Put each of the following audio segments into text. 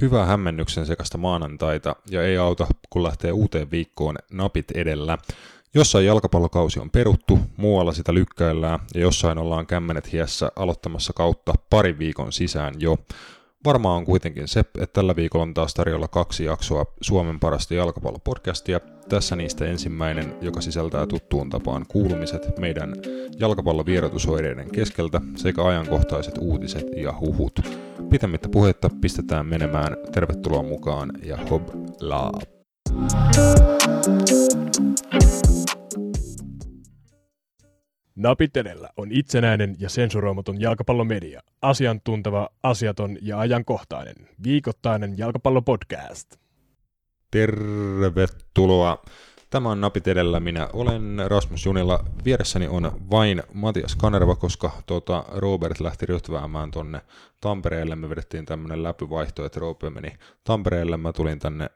Hyvää hämmennyksen sekasta maanantaita ja ei auta, kun lähtee uuteen viikkoon napit edellä. Jossain jalkapallokausi on peruttu, muualla sitä lykkäillään ja jossain ollaan kämmenet hiessä aloittamassa kautta parin viikon sisään jo. Varmaan on kuitenkin se, että tällä viikolla on taas tarjolla kaksi jaksoa Suomen parasta jalkapallopodcastia. Tässä niistä ensimmäinen, joka sisältää tuttuun tapaan kuulumiset meidän jalkapallovierotusoireiden keskeltä sekä ajankohtaiset uutiset ja huhut. Pitämättä puhetta pistetään menemään. Tervetuloa mukaan ja hob la. Napit edellä on itsenäinen ja sensuroimaton jalkapallomedia. Asiantunteva, asiaton ja ajankohtainen. Viikoittainen jalkapallopodcast. Tervetuloa. Tämä on Napit edellä. Minä olen Rasmus Junilla. Vieressäni on vain Matias Kanerva, koska tuota Robert lähti ryhtyväämään tonne Tampereelle. Me vedettiin tämmöinen läpyvaihto, että Roope meni Tampereelle. Mä tulin tänne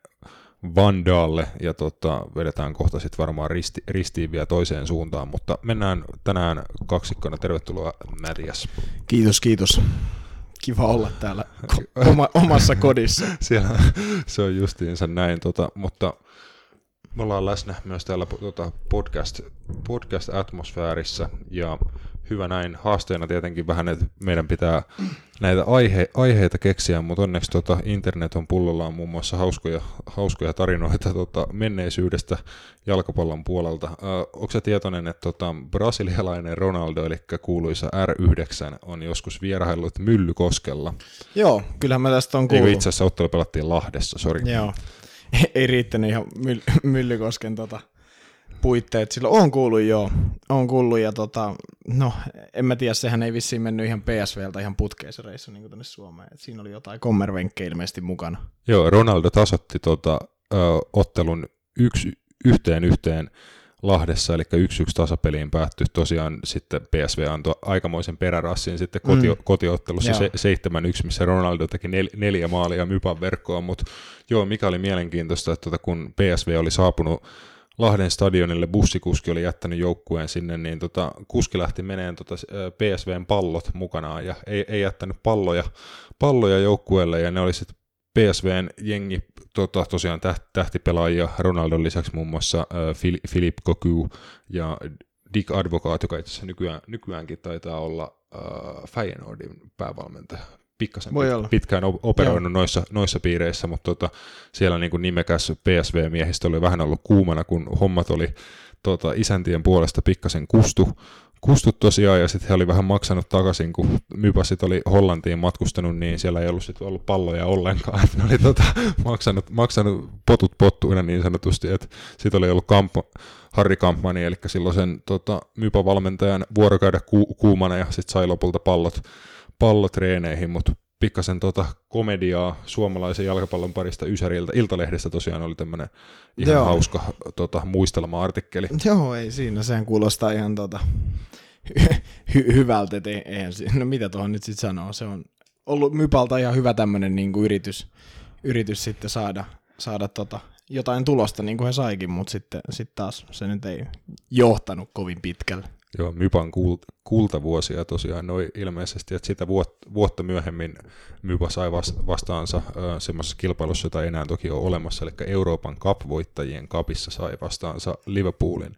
Vandaalle ja tota, vedetään kohta sitten varmaan risti, ristiin vielä toiseen suuntaan, mutta mennään tänään kaksikkona. Tervetuloa Matias. Kiitos, kiitos. Kiva olla täällä oma, omassa kodissa. Siellä, se on justiinsa näin, tota, mutta me ollaan läsnä myös täällä tota, podcast, podcast-atmosfäärissä ja hyvä näin. Haasteena tietenkin vähän, että meidän pitää näitä aihe, aiheita keksiä, mutta onneksi tota, internet on pullollaan muun muassa hauskoja, hauskoja tarinoita tota, menneisyydestä jalkapallon puolelta. Äh, onko se tietoinen, että tota, brasilialainen Ronaldo, eli kuuluisa R9, on joskus vieraillut Myllykoskella? Joo, kyllähän mä tästä on kuullut. Itse asiassa ottelu pelattiin Lahdessa, sori. Joo, ei riittänyt ihan myll- Myllykosken tota, puitteet. Sillä on kuullut joo, on kuullut ja tota, no en mä tiedä, sehän ei vissiin mennyt ihan PSVltä ihan putkeen se reissu niin tänne Suomeen. Et siinä oli jotain kommervenkkejä ilmeisesti mukana. Joo, Ronaldo tasotti tota, ö, ottelun yksi, yhteen yhteen Lahdessa, eli 1-1 tasapeliin päättyi. Tosiaan sitten PSV antoi aikamoisen perärassin sitten koti, mm. kotiottelussa se, 7-1, missä Ronaldo teki nel, neljä maalia Mypan verkkoon, mutta joo, mikä oli mielenkiintoista, että tota, kun PSV oli saapunut Lahden stadionille bussikuski oli jättänyt joukkueen sinne, niin tota, kuski lähti meneen tota PSVn pallot mukanaan ja ei, ei jättänyt palloja, palloja joukkueelle ja ne oli sitten PSVn jengi tota, tosiaan täht, tähtipelaajia Ronaldon lisäksi muun muassa äh, Philip Cocu ja Dick Advocaat, joka itse asiassa nykyään, nykyäänkin taitaa olla äh, Feyenoordin päävalmentaja. Pikkasen pit, pitkään operoinut noissa, noissa piireissä, mutta tota, siellä niin kuin nimekäs PSV-miehistö oli vähän ollut kuumana, kun hommat oli tota, isäntien puolesta pikkasen kustu, kustut tosiaan, ja sitten he oli vähän maksanut takaisin, kun Mypasit oli Hollantiin matkustanut, niin siellä ei ollut sit ollut palloja ollenkaan, ne oli tota, maksanut, maksanut potut pottuina niin sanotusti, että sitten oli ollut kampo, Harri Kampmani, eli silloin sen tota, Mypa-valmentajan vuorokäydä ku, kuumana, ja sitten sai lopulta pallot, pallotreeneihin, mutta pikkasen tota komediaa suomalaisen jalkapallon parista Ysäriltä. Iltalehdestä tosiaan oli tämmöinen ihan Joo. hauska tota, muistelma-artikkeli. Joo, ei siinä. Sehän kuulostaa ihan tota, hy- hyvältä. Et eihän, no mitä tuohon nyt sitten sanoo? Se on ollut Mypalta ihan hyvä tämmöinen niin yritys, yritys sitten saada, saada tota, jotain tulosta, niin kuin he saikin, mutta sitten sit taas se nyt ei johtanut kovin pitkälle. Joo, Mypan kult, kultavuosia tosiaan noin ilmeisesti, että sitä vuotta, vuotta myöhemmin Mypa sai vastaansa semmoisessa kilpailussa, jota ei enää toki ole olemassa, eli Euroopan Cup-voittajien kapissa sai vastaansa Liverpoolin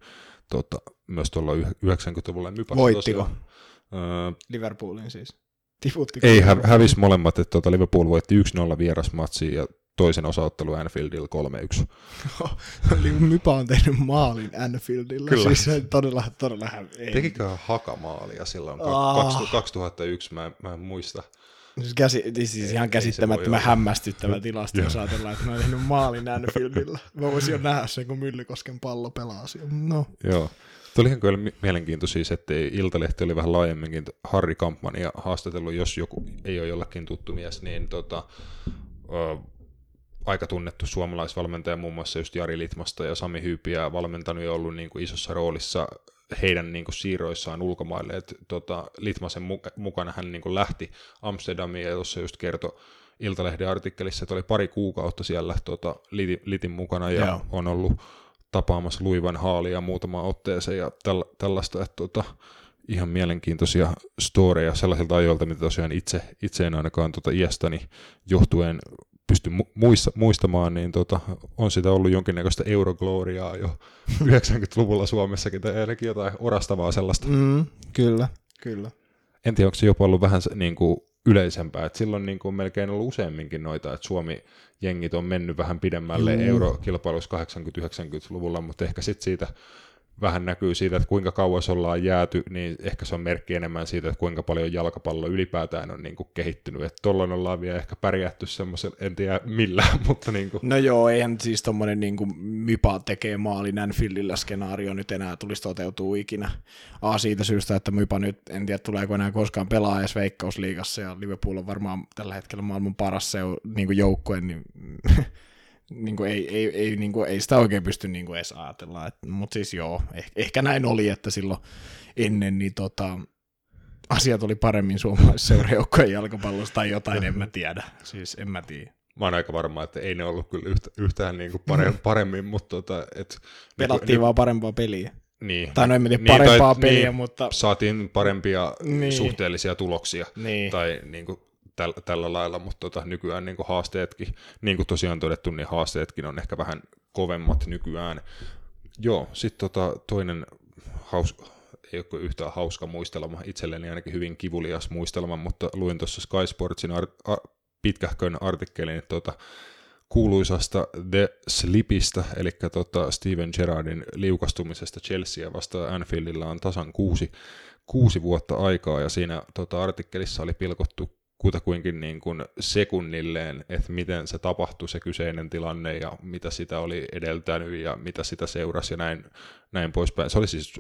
tota, myös tuolla 90-luvulla Mypa. Voittiko? Tosiaan, Liverpoolin siis? Tiputtiko ei, hä- hävisi molemmat, että tuota Liverpool voitti 1-0 vierasmatsiin ja toisen osaottelu Anfieldilla 3-1. Eli Mypa on tehnyt maalin Anfieldilla. Kyllä. Siis todella, todella häviä. Tekikö hakamaalia silloin ah. 2001, mä, mä en muista. Siis, käsi, siis ihan käsittämättömän hämmästyttävä tilasto, jos ajatellaan, että mä oon tehnyt maalin Anfieldilla. Mä voisin jo nähdä sen, kun Myllykosken pallo pelaa No. Joo. Tuo ihan kyllä mielenkiintoista siis, että Iltalehti oli vähän laajemminkin Harri Kampmania haastatellut, jos joku ei ole jollakin tuttu mies, niin tota, aika tunnettu suomalaisvalmentaja, muun muassa just Jari Litmasta ja Sami Hyypiä valmentanut ja ollut niin kuin isossa roolissa heidän niin kuin siirroissaan ulkomaille. Et, tota, Litmasen mukana hän niin kuin lähti Amsterdamiin ja tuossa just kertoi Iltalehden artikkelissa, että oli pari kuukautta siellä tota, Litin, Litin mukana ja Joo. on ollut tapaamassa Luivan haalia muutama otteeseen ja täl, tällaista, että tota, ihan mielenkiintoisia storeja sellaisilta ajoilta, mitä tosiaan itse, itse en ainakaan tota iästäni johtuen pysty muissa, muistamaan, niin tota, on sitä ollut jonkinnäköistä eurogloriaa jo 90-luvulla Suomessakin, tai ainakin jotain orastavaa sellaista. Mm, kyllä, kyllä. En tiedä, onko se jopa ollut vähän niin kuin yleisempää, että silloin niin kuin melkein ollut useamminkin noita, että Suomi-jengit on mennyt vähän pidemmälle mm. eurokilpailussa 80-90-luvulla, mutta ehkä sitten siitä vähän näkyy siitä, että kuinka kauas ollaan jääty, niin ehkä se on merkki enemmän siitä, että kuinka paljon jalkapallo ylipäätään on niin kuin kehittynyt. Että tollon ollaan vielä ehkä pärjätty semmoisella, en tiedä millään, mutta niin kuin. No joo, eihän siis tommonen niin kuin Mypa tekee maalin Anfieldillä skenaario nyt enää tulisi toteutuu ikinä. A siitä syystä, että Mypa nyt, en tiedä tuleeko enää koskaan pelaa edes Veikkausliigassa, ja Liverpool on varmaan tällä hetkellä maailman paras se niin joukkue, niin niin kuin ei, ei, ei, niin kuin, ei sitä oikein pysty niin kuin edes ajatella. Mutta siis joo, ehkä, ehkä näin oli, että silloin ennen niin tota, asiat oli paremmin suomalaisseurajoukkojen jalkapallossa tai jotain, en mä tiedä. Siis en mä tiedä. Mä oon aika varma, että ei ne ollut kyllä yhtä, yhtään niin kuin paremmin, paremmin, mutta tota, et, Pelattiin niin, vaan parempaa peliä. Niin. Tai no en tiedä niin, parempaa tai, peliä, niin, mutta... Saatiin parempia niin. suhteellisia tuloksia. Niin. Tai niin kuin, tällä, tällä lailla, mutta tota, nykyään niin kuin haasteetkin, niin kuin tosiaan todettu, niin haasteetkin on ehkä vähän kovemmat nykyään. Joo, sitten tota, toinen haus, ei ole yhtään hauska muistelma, itselleni ainakin hyvin kivulias muistelma, mutta luin tuossa Sky Sportsin ar- ar- pitkähkön artikkelin tota, kuuluisasta The Slipistä, eli tota Steven Gerrardin liukastumisesta Chelsea vastaan Anfieldilla on tasan kuusi, kuusi vuotta aikaa, ja siinä tota, artikkelissa oli pilkottu kutakuinkin niin kuin sekunnilleen, että miten se tapahtui se kyseinen tilanne ja mitä sitä oli edeltänyt ja mitä sitä seurasi ja näin, näin poispäin. Se oli siis,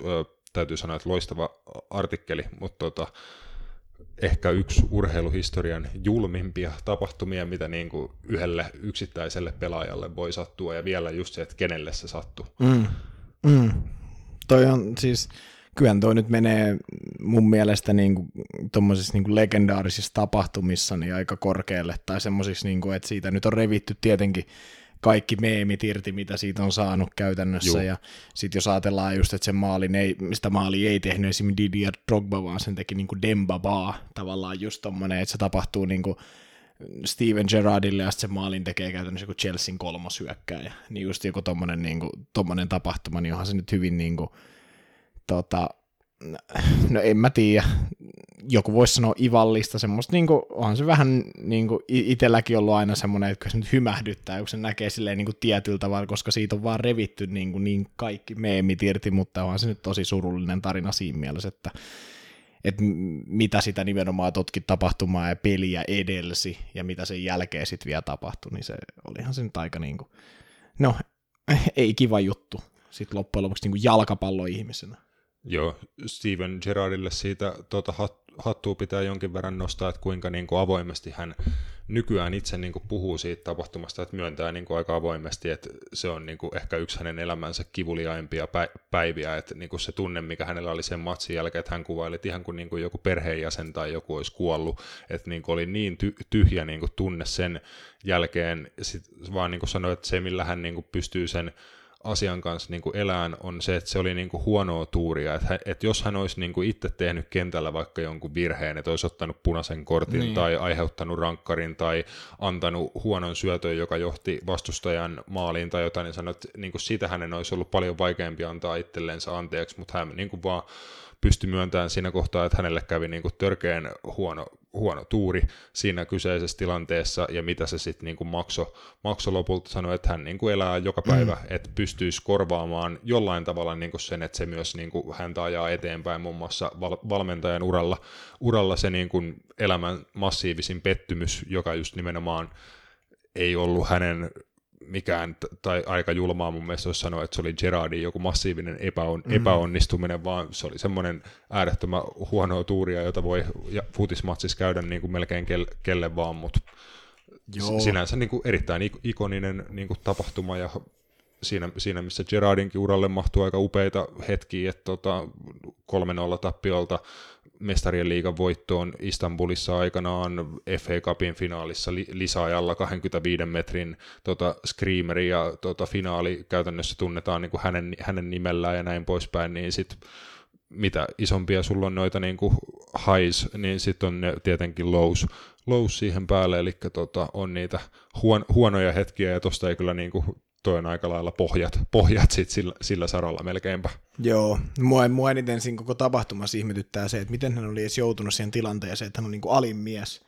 täytyy sanoa, että loistava artikkeli, mutta tota, ehkä yksi urheiluhistorian julmimpia tapahtumia, mitä niin kuin yhdelle yksittäiselle pelaajalle voi sattua ja vielä just se, että kenelle se sattuu. Mm. Mm. Toi on siis kyllähän toi nyt menee mun mielestä niin kuin, niin kuin legendaarisissa tapahtumissa niin aika korkealle, tai semmoisissa, niin kuin, että siitä nyt on revitty tietenkin kaikki meemit irti, mitä siitä on saanut käytännössä, Juh. ja sitten jos ajatellaan just, että sen maalin ei, mistä maali ei tehnyt esimerkiksi Didier Drogba, vaan sen teki niin kuin Demba Ba, tavallaan just tommonen, että se tapahtuu niin kuin Steven Gerrardille ja sitten se maalin tekee käytännössä joku Chelsean kolmas hyökkääjä, niin just joku tommonen, niin kuin, tommonen tapahtuma, niin onhan se nyt hyvin niin kuin, tota, no en mä tiedä, joku voisi sanoa ivallista, semmoista, niin kuin, onhan se vähän niin kuin itselläkin ollut aina semmoinen, että se nyt hymähdyttää, kun se näkee silleen niin kuin tietyllä tavalla, koska siitä on vaan revitty niin, kuin, niin kaikki meemit irti, mutta onhan se nyt tosi surullinen tarina siinä mielessä, että, että mitä sitä nimenomaan totkin tapahtumaa ja peliä edelsi ja mitä sen jälkeen sitten vielä tapahtui, niin se olihan se nyt aika niin kuin, no ei kiva juttu sitten loppujen lopuksi niin kuin jalkapalloihmisenä. Joo, Steven Gerardille siitä tuota, hattua pitää jonkin verran nostaa, että kuinka niin kuin avoimesti hän nykyään itse niin kuin puhuu siitä tapahtumasta, että myöntää niin kuin aika avoimesti, että se on niin kuin ehkä yksi hänen elämänsä kivuliaimpia päiviä, että niin kuin se tunne, mikä hänellä oli sen matsin jälkeen, että hän kuvaili, että ihan kuin, niin kuin joku perheenjäsen tai joku olisi kuollut, että niin kuin oli niin tyhjä niin kuin tunne sen jälkeen, sit vaan niin kuin sanoi, että se millä hän niin kuin pystyy sen asian kanssa niin kuin elään on se, että se oli niin kuin huonoa tuuria. Että, että jos hän olisi niin kuin itse tehnyt kentällä vaikka jonkun virheen, että olisi ottanut punaisen kortin niin. tai aiheuttanut rankkarin tai antanut huonon syötön, joka johti vastustajan maaliin tai jotain, niin sanoi, että niin kuin siitä hänen olisi ollut paljon vaikeampi antaa itsellensä anteeksi, mutta hän niin kuin vaan pystyi myöntämään siinä kohtaa, että hänelle kävi niin kuin törkeän huono, huono tuuri siinä kyseisessä tilanteessa, ja mitä se sitten niin maksoi makso lopulta, sanoi, että hän niin kuin elää joka päivä, mm. että pystyisi korvaamaan jollain tavalla niin kuin sen, että se myös niin kuin häntä ajaa eteenpäin muun muassa val- valmentajan uralla, uralla se niin kuin elämän massiivisin pettymys, joka just nimenomaan ei ollut hänen mikään, tai aika julmaa mun mielestä olisi sanoa, että se oli Gerardin joku massiivinen epäon, mm. epäonnistuminen, vaan se oli semmoinen äärettömän huonoa tuuria, jota voi futismatsissa käydä niin kuin melkein kelle, kelle vaan, mutta Joo. sinänsä niin kuin erittäin ikoninen niin kuin tapahtuma ja siinä, siinä, missä Gerardinkin uralle mahtuu aika upeita hetkiä, että tota, 3-0 tappiolta mestarien liigan voittoon Istanbulissa aikanaan FA Cupin finaalissa li- lisäajalla 25 metrin tota, screameri ja tota, finaali käytännössä tunnetaan niin kuin hänen, hänen nimellään ja näin poispäin, niin sitten mitä isompia sulla on noita niin kuin highs, niin sitten on ne tietenkin lows, lows siihen päälle, eli tota, on niitä huon, huonoja hetkiä, ja tosta ei kyllä niin kuin, toi on aika lailla pohjat, pohjat sit sillä, sillä saralla melkeinpä. Joo, mua, mua eniten siinä koko tapahtumassa ihmetyttää se, että miten hän oli edes joutunut siihen tilanteeseen, että hän on niin kuin alin mies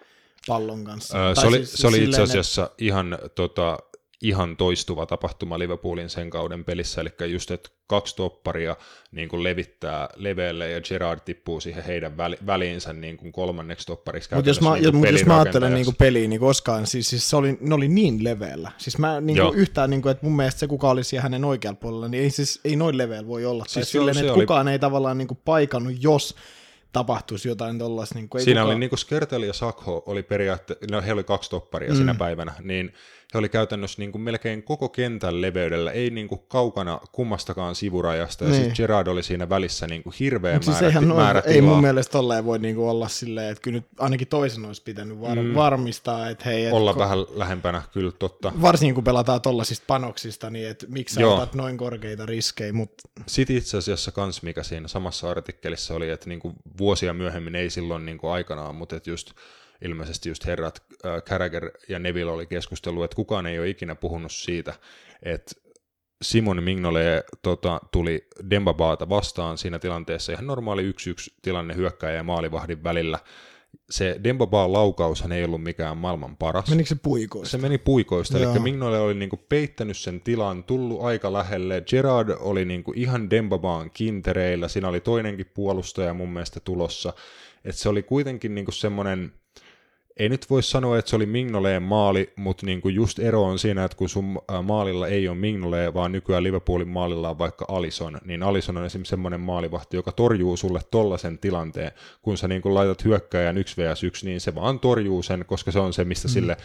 pallon kanssa. Öö, se, oli, siis, se oli itse asiassa että... ihan tota, ihan toistuva tapahtuma Liverpoolin sen kauden pelissä, eli just, että kaksi topparia niin kuin levittää leveälle ja Gerard tippuu siihen heidän väliinsä niin kuin kolmanneksi toppariksi. Mutta jos, mä, niin mut jos mä ajattelen niin kuin peliä niin koskaan, siis, siis se oli, ne oli niin leveällä. Siis mä niin kuin yhtään, niin kuin, että mun mielestä se kuka oli siellä hänen oikealla puolella, niin ei, siis, ei noin leveällä voi olla. Siis tai silleen, että oli... kukaan ei tavallaan niin kuin paikannut, jos tapahtuisi jotain tuollaista. Niin Siinä kukaan... oli niin kuin Skertel ja Sakho oli periaatteessa, no he oli kaksi topparia mm. sinä päivänä, niin he oli käytännössä niin kuin melkein koko kentän leveydellä, ei niin kuin kaukana kummastakaan sivurajasta, ja niin. sitten Gerard oli siinä välissä niin kuin hirveä siis määrä, noin, määrä Ei mun mielestä tolleen voi niin kuin olla silleen, että kyllä nyt ainakin toisen olisi pitänyt var- mm. varmistaa, että hei... Et olla ko- vähän lähempänä, kyllä totta. Varsinkin kun pelataan tollasista panoksista, niin että miksi sä otat noin korkeita riskejä, mutta... Sitten itse asiassa kans, mikä siinä samassa artikkelissa oli, että niin kuin vuosia myöhemmin ei silloin niin kuin aikanaan, mutta että just ilmeisesti just herrat äh, Carragher ja Neville oli keskustellut, että kukaan ei ole ikinä puhunut siitä, että Simon Mignole tota, tuli Dembabaata vastaan siinä tilanteessa ihan normaali yksi-yksi tilanne hyökkäjä ja maalivahdin välillä. Se Dembabaan laukaushan ei ollut mikään maailman paras. Menikö se puikoista? Se meni puikoista, Joo. eli Mignole oli niinku peittänyt sen tilan, tullut aika lähelle. Gerard oli niinku ihan Dembabaan kintereillä, siinä oli toinenkin puolustaja mun mielestä tulossa. Et se oli kuitenkin niinku semmoinen ei nyt voi sanoa, että se oli Mignoleen maali, mutta niin kuin just ero on siinä, että kun sun maalilla ei ole Mignolee, vaan nykyään Liverpoolin maalilla on vaikka Alison, niin Alison on esimerkiksi semmoinen maalivahti, joka torjuu sulle tollasen tilanteen, kun sä niin kuin laitat hyökkäjän 1 vs 1, niin se vaan torjuu sen, koska se on se, mistä mm. sille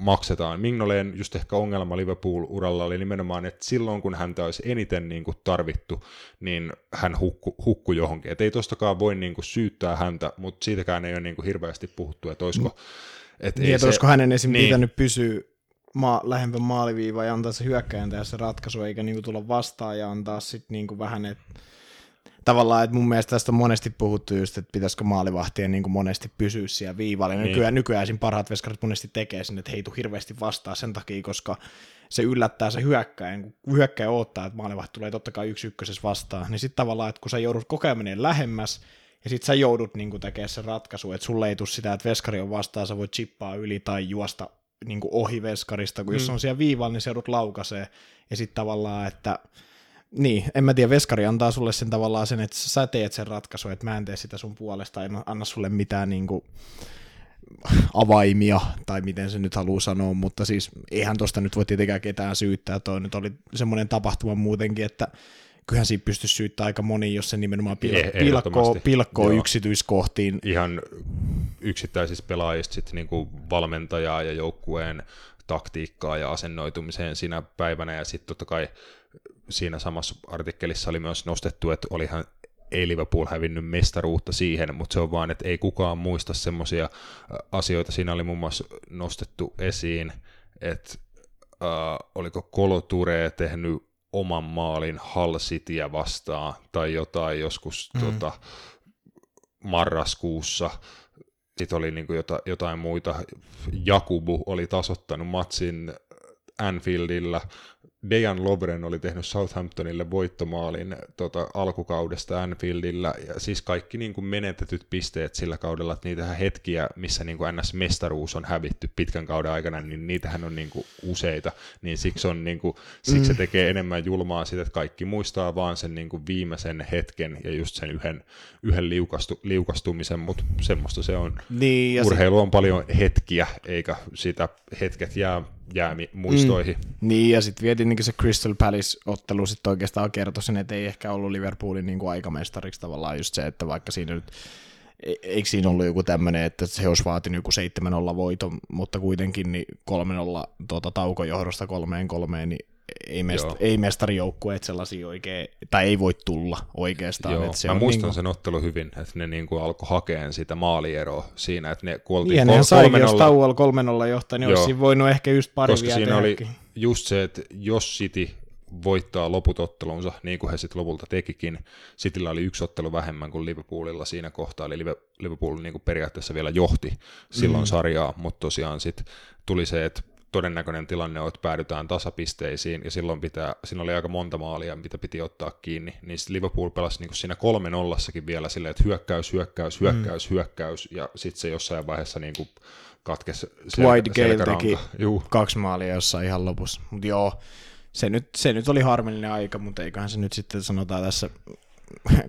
maksetaan. Mignoleen just ehkä ongelma Liverpool-uralla oli nimenomaan, että silloin kun häntä olisi eniten niin kuin tarvittu, niin hän hukku, hukku johonkin. Et ei tostakaan voi niin kuin syyttää häntä, mutta siitäkään ei ole niin kuin hirveästi puhuttu, että olisiko... Et niin, että olisiko hänen esim. Niin. pitänyt pysyä maa, lähempä maaliviiva ja antaa se hyökkäjän tässä ratkaisu, eikä niinku tulla vastaan ja antaa sitten niinku vähän, että tavallaan, että mun mielestä tästä on monesti puhuttu just, että pitäisikö maalivahtien niin kuin monesti pysyä siellä viivalla. Niin. Nykyään, nykyään siinä parhaat veskarit monesti tekee sinne, että heitu hirveästi vastaan sen takia, koska se yllättää se hyökkäjän, kun hyökkäjä odottaa, että maalivahti tulee totta kai yksi ykkösessä vastaan, niin sitten tavallaan, että kun sä joudut koko ajan lähemmäs, ja sitten sä joudut niin tekemään sen ratkaisu, että sulle ei tule sitä, että veskari on vastaan, sä voit chippaa yli tai juosta niin ohi veskarista, kun mm. jos on siellä viivalla, niin se joudut laukasee, ja sitten tavallaan, että niin, en mä tiedä, veskari antaa sulle sen tavallaan sen, että sä teet sen ratkaisun, että mä en tee sitä sun puolesta, en anna sulle mitään niin kuin, avaimia, tai miten se nyt haluaa sanoa, mutta siis eihän tosta nyt voi tietenkään ketään syyttää, toi nyt oli semmoinen tapahtuma muutenkin, että kyllähän siinä pystyisi syyttämään aika moni, jos se nimenomaan pil- eh, pilkkoo, pilkkoo yksityiskohtiin. Ihan yksittäisistä pelaajista sitten niin kuin valmentajaa ja joukkueen taktiikkaa ja asennoitumiseen siinä päivänä, ja sitten totta kai siinä samassa artikkelissa oli myös nostettu, että olihan ei Liverpool hävinnyt mestaruutta siihen, mutta se on vaan, että ei kukaan muista semmoisia asioita. Siinä oli muun muassa nostettu esiin, että äh, oliko Kolo Ture tehnyt oman maalin Hull Cityä vastaan tai jotain joskus mm. tota, marraskuussa. Sitten oli niin kuin jotain, jotain muita. Jakubu oli tasottanut matsin Anfieldillä Dejan Lovren oli tehnyt Southamptonille voittomaalin tota, alkukaudesta Anfieldillä, ja siis kaikki niin kuin menetetyt pisteet sillä kaudella, että niitä hetkiä, missä niin kuin NS-mestaruus on hävitty pitkän kauden aikana, niin niitähän on niin kuin useita, niin siksi, on, niin kuin, siksi mm. se tekee enemmän julmaa sitä, että kaikki muistaa vaan sen niin kuin viimeisen hetken ja just sen yhden, yhden liukastu, liukastumisen, mutta semmoista se on. Niin, Urheilu se... on paljon hetkiä, eikä sitä hetket jää jää muistoihin. Mm. Niin, ja sitten vietin niin se Crystal Palace-ottelu sitten oikeastaan kertoi sen, että ei ehkä ollut Liverpoolin niin kuin aikamestariksi tavallaan just se, että vaikka siinä nyt e- eikö siinä ollut joku tämmöinen, että se olisi vaatinut joku 7-0 voiton, mutta kuitenkin niin 3-0 tuota, taukojohdosta kolmeen kolmeen, niin ei, mest- ei mestarijoukkueet sellaisia oikein, tai ei voi tulla oikeastaan. Joo. Että se Mä on muistan niin kuin... sen ottelu hyvin, että ne niin kuin alkoi hakeen sitä maalieroa siinä, että ne kuoltiin niin, kol- saikin, jos tauolla 3-0 johtaa, niin Joo. olisi voinut ehkä just pari Koska siinä oli just se, että jos City voittaa loput ottelunsa, niin kuin he sitten lopulta tekikin. Cityllä oli yksi ottelu vähemmän kuin Liverpoolilla siinä kohtaa, eli Liverpool niin kuin periaatteessa vielä johti silloin mm. sarjaa, mutta tosiaan sitten tuli se, että todennäköinen tilanne on, että päädytään tasapisteisiin, ja silloin pitää, siinä oli aika monta maalia, mitä piti ottaa kiinni, niin Liverpool pelasi niin siinä kolme nollassakin vielä silleen, että hyökkäys, hyökkäys, hyökkäys, mm. hyökkäys, ja sitten se jossain vaiheessa niin kuin katkesi Dwight Gale teki Juh. kaksi maalia jossain ihan lopussa, mutta joo, se nyt, se nyt oli harmillinen aika, mutta eiköhän se nyt sitten sanotaan tässä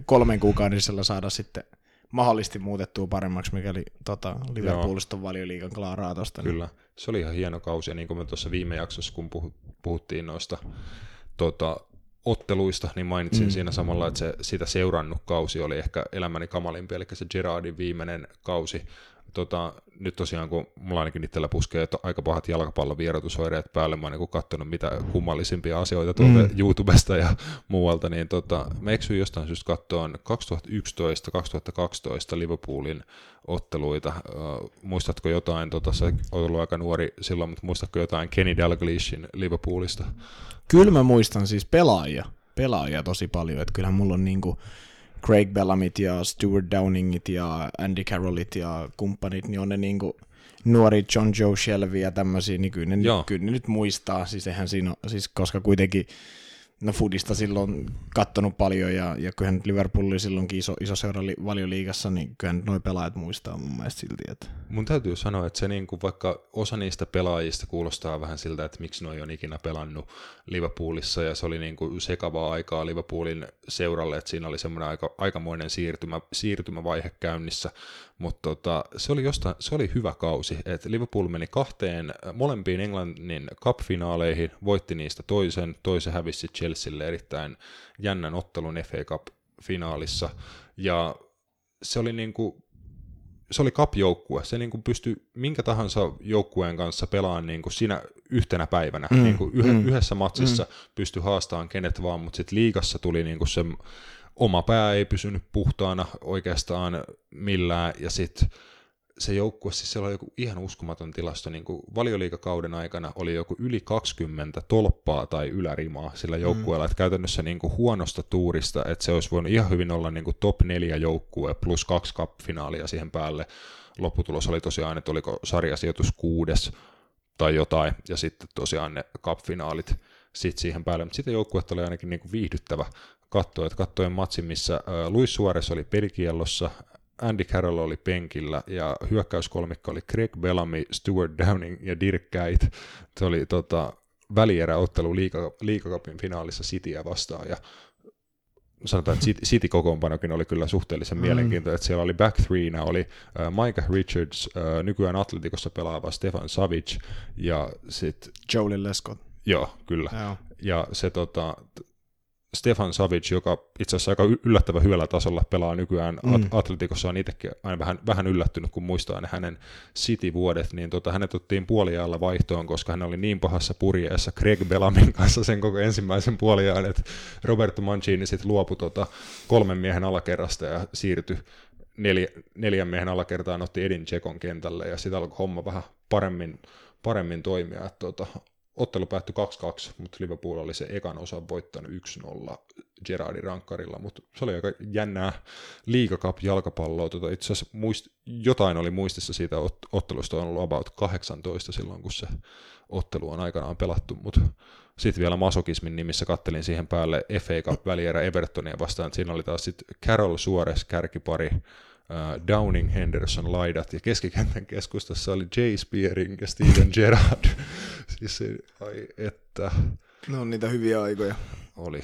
kolmen kuukaudisella saada sitten mahdollisesti muutettua paremmaksi, mikäli tota, Liverpoolista on valioliikan klaaraa tosta. Niin- Kyllä, se oli ihan hieno kausi, ja niin kuin me tuossa viime jaksossa, kun puhuttiin noista tota, otteluista, niin mainitsin mm. siinä samalla, että se sitä seurannut kausi oli ehkä elämäni kamalimpi, eli se Gerardin viimeinen kausi tota, nyt tosiaan, kun mulla ainakin itsellä puskee että aika pahat jalkapallon vierotusoireet päälle, mä oon niin katsonut mitä kummallisimpia asioita tuolta mm. YouTubesta ja muualta, niin tota, mä eksyin jostain syystä katsoa 2011-2012 Liverpoolin otteluita. Uh, muistatko jotain, tota, sä oot ollut aika nuori silloin, mutta muistatko jotain Kenny Dalglishin Liverpoolista? Kyllä mä muistan siis pelaajia, pelaajia tosi paljon, että kyllähän mulla on niinku, Craig Bellamit ja Stuart Downingit ja Andy Carrollit ja kumppanit, niin on ne niinku nuori John Joe Shelby ja tämmöisiä, niin kyllä ne, kyllä ne nyt muistaa, siis eihän siinä ole, siis koska kuitenkin no Foodista silloin kattonut paljon ja, ja kyllähän Liverpool oli silloinkin iso, iso seura li, valioliigassa, niin kyllähän noin pelaajat muistaa mun mielestä silti. Että. Mun täytyy sanoa, että se niin kuin vaikka osa niistä pelaajista kuulostaa vähän siltä, että miksi noi on ikinä pelannut Liverpoolissa ja se oli niin kuin sekavaa aikaa Liverpoolin seuralle, että siinä oli semmoinen aika, aikamoinen siirtymä, siirtymävaihe käynnissä, mutta tota, se, oli jostain, se oli hyvä kausi, että Liverpool meni kahteen molempiin Englannin cup-finaaleihin, voitti niistä toisen, toisen hävisi Chelsealle erittäin jännän ottelun FA Cup-finaalissa, ja se oli niin kuin, se oli cup-joukkue, se niin kuin pystyi minkä tahansa joukkueen kanssa pelaamaan niin kuin siinä yhtenä päivänä, mm, niin kuin yh, mm, yhdessä matsissa mm. pystyi haastamaan kenet vaan, mutta sitten liigassa tuli niin kuin se oma pää ei pysynyt puhtaana oikeastaan millään, ja sitten se joukkue, siis siellä oli joku ihan uskomaton tilasto, niin kuin valioliikakauden aikana oli joku yli 20 tolppaa tai ylärimaa sillä joukkueella, mm. että käytännössä niin kuin huonosta tuurista, että se olisi voinut ihan hyvin olla niin kuin top 4 joukkue plus kaksi cup-finaalia siihen päälle. Lopputulos oli tosiaan, että oliko sarjasijoitus kuudes tai jotain, ja sitten tosiaan ne cup-finaalit sitten siihen päälle, mutta sitten joukkuetta oli ainakin niin kuin viihdyttävä katsoa, että katsoin matsin, missä Luis Suarez oli pelikiellossa, Andy Carroll oli penkillä ja hyökkäyskolmikko oli Craig Bellamy, Stuart Downing ja Dirk Kuyt. Se oli tota, välieräottelu liiga, liigakapin finaalissa Cityä vastaan ja sanotaan, että City-kokoonpanokin oli kyllä suhteellisen mm. mielenkiintoinen, että siellä oli back threena oli uh, Micah Richards, uh, nykyään Atletikossa pelaava Stefan Savic ja sitten... Jolie Lescott. Joo, kyllä. Joo. Ja se tota, Stefan Savic, joka itse asiassa aika yllättävän hyvällä tasolla pelaa nykyään mm. Atletikossa, on itsekin aina vähän, vähän yllättynyt, kun muistaa ne hänen City-vuodet, niin tota, hänet otettiin puoliajalla vaihtoon, koska hän oli niin pahassa purjeessa Craig Bellamin kanssa sen koko ensimmäisen puoliajan, että Roberto Mancini sitten luopui tota, kolmen miehen alakerrasta ja siirtyi neljä, neljän miehen alakertaan, otti Edin Tsekon kentälle ja sitten alkoi homma vähän paremmin, paremmin toimia. Että, tota, ottelu päättyi 2-2, mutta Liverpool oli se ekan osan voittanut 1-0 Gerardin rankkarilla, mutta se oli aika jännää liigakap jalkapalloa. Tota, itse asiassa muist, jotain oli muistissa siitä ottelusta, on ollut about 18 silloin, kun se ottelu on aikanaan pelattu, mutta sitten vielä masokismin nimissä kattelin siihen päälle FA Cup välierä Evertonia vastaan, siinä oli taas sitten Carol Suores kärkipari, Downing Henderson laidat ja keskikentän keskustassa oli Jay Spearing ja Steven Gerrard. siis se, ai että. No on niitä hyviä aikoja. Oli.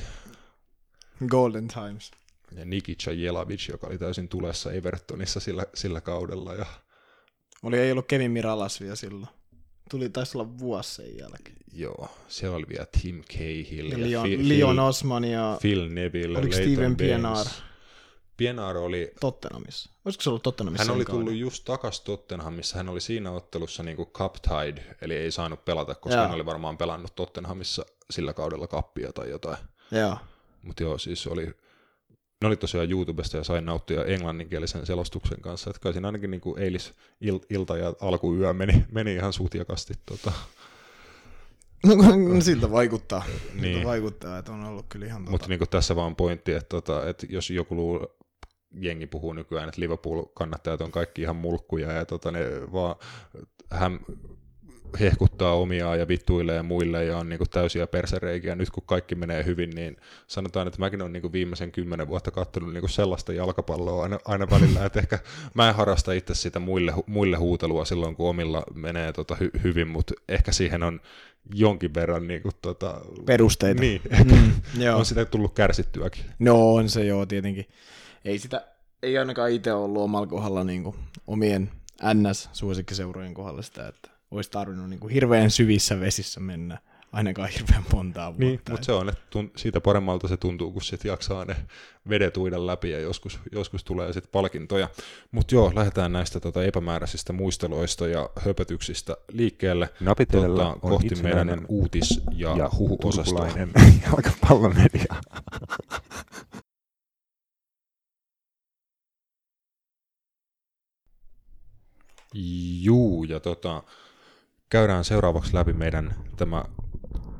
Golden Times. Ja Nikica Jelavic, joka oli täysin tulessa Evertonissa sillä, sillä kaudella. Ja... Oli ei ollut Kevin Miralas vielä silloin. Tuli taisi olla vuosi sen jälkeen. Joo, siellä oli vielä Tim Cahill ja, ja Leon, Phil, Leon Osman ja Phil Neville, Oliko Steven Pienaar? Pienaar oli... Tottenhamissa. Olisiko se ollut Tottenhamissa? Hän oli tullut kauden? just takas Tottenhamissa. Hän oli siinä ottelussa niin kuin cup tied, eli ei saanut pelata, koska joo. hän oli varmaan pelannut Tottenhamissa sillä kaudella kappia tai jotain. Joo. Mutta joo, siis oli, ne oli tosiaan YouTubesta ja sain nauttia englanninkielisen selostuksen kanssa. Että kai siinä ainakin niin kuin eilis il, ilta ja alkuyö meni, meni ihan sutjakasti tota, No, siltä vaikuttaa. Niin. Siltä vaikuttaa, että on ollut kyllä ihan Mutta tota... niin tässä vaan pointti, että, tota, että jos joku luulee, jengi puhuu nykyään, että Liverpool-kannattajat on kaikki ihan mulkkuja ja tota, ne vaan hän hehkuttaa omiaan ja vittuilee muille ja on niin kuin täysiä persereikiä. Nyt kun kaikki menee hyvin, niin sanotaan, että mäkin olen niin kuin viimeisen kymmenen vuotta katsonut niin kuin sellaista jalkapalloa aina, aina välillä, että ehkä mä en harrasta itse sitä muille, muille huutelua silloin, kun omilla menee tota hy, hyvin, mutta ehkä siihen on jonkin verran niin kuin, tota, Perusteita. Niin, Mm, joo. on sitä tullut kärsittyäkin. No on se joo tietenkin. Ei sitä, ei ainakaan itse ollut omalla kohdalla niin kuin, omien NS-suosikkiseurojen kohdalla sitä, että olisi tarvinnut niin kuin, hirveän syvissä vesissä mennä ainakaan hirveän montaa vuotta. Niin, mutta se on, että tunt, siitä paremmalta se tuntuu, kun sit jaksaa ne vedet uida läpi ja joskus, joskus tulee sitten palkintoja. Mutta joo, lähdetään näistä tota epämääräisistä muisteloista ja höpötyksistä liikkeelle tota, on kohti meidän uutis- ja, ja huhuosastoa. jalkapallomedia. Juu, ja tota, käydään seuraavaksi läpi meidän tämä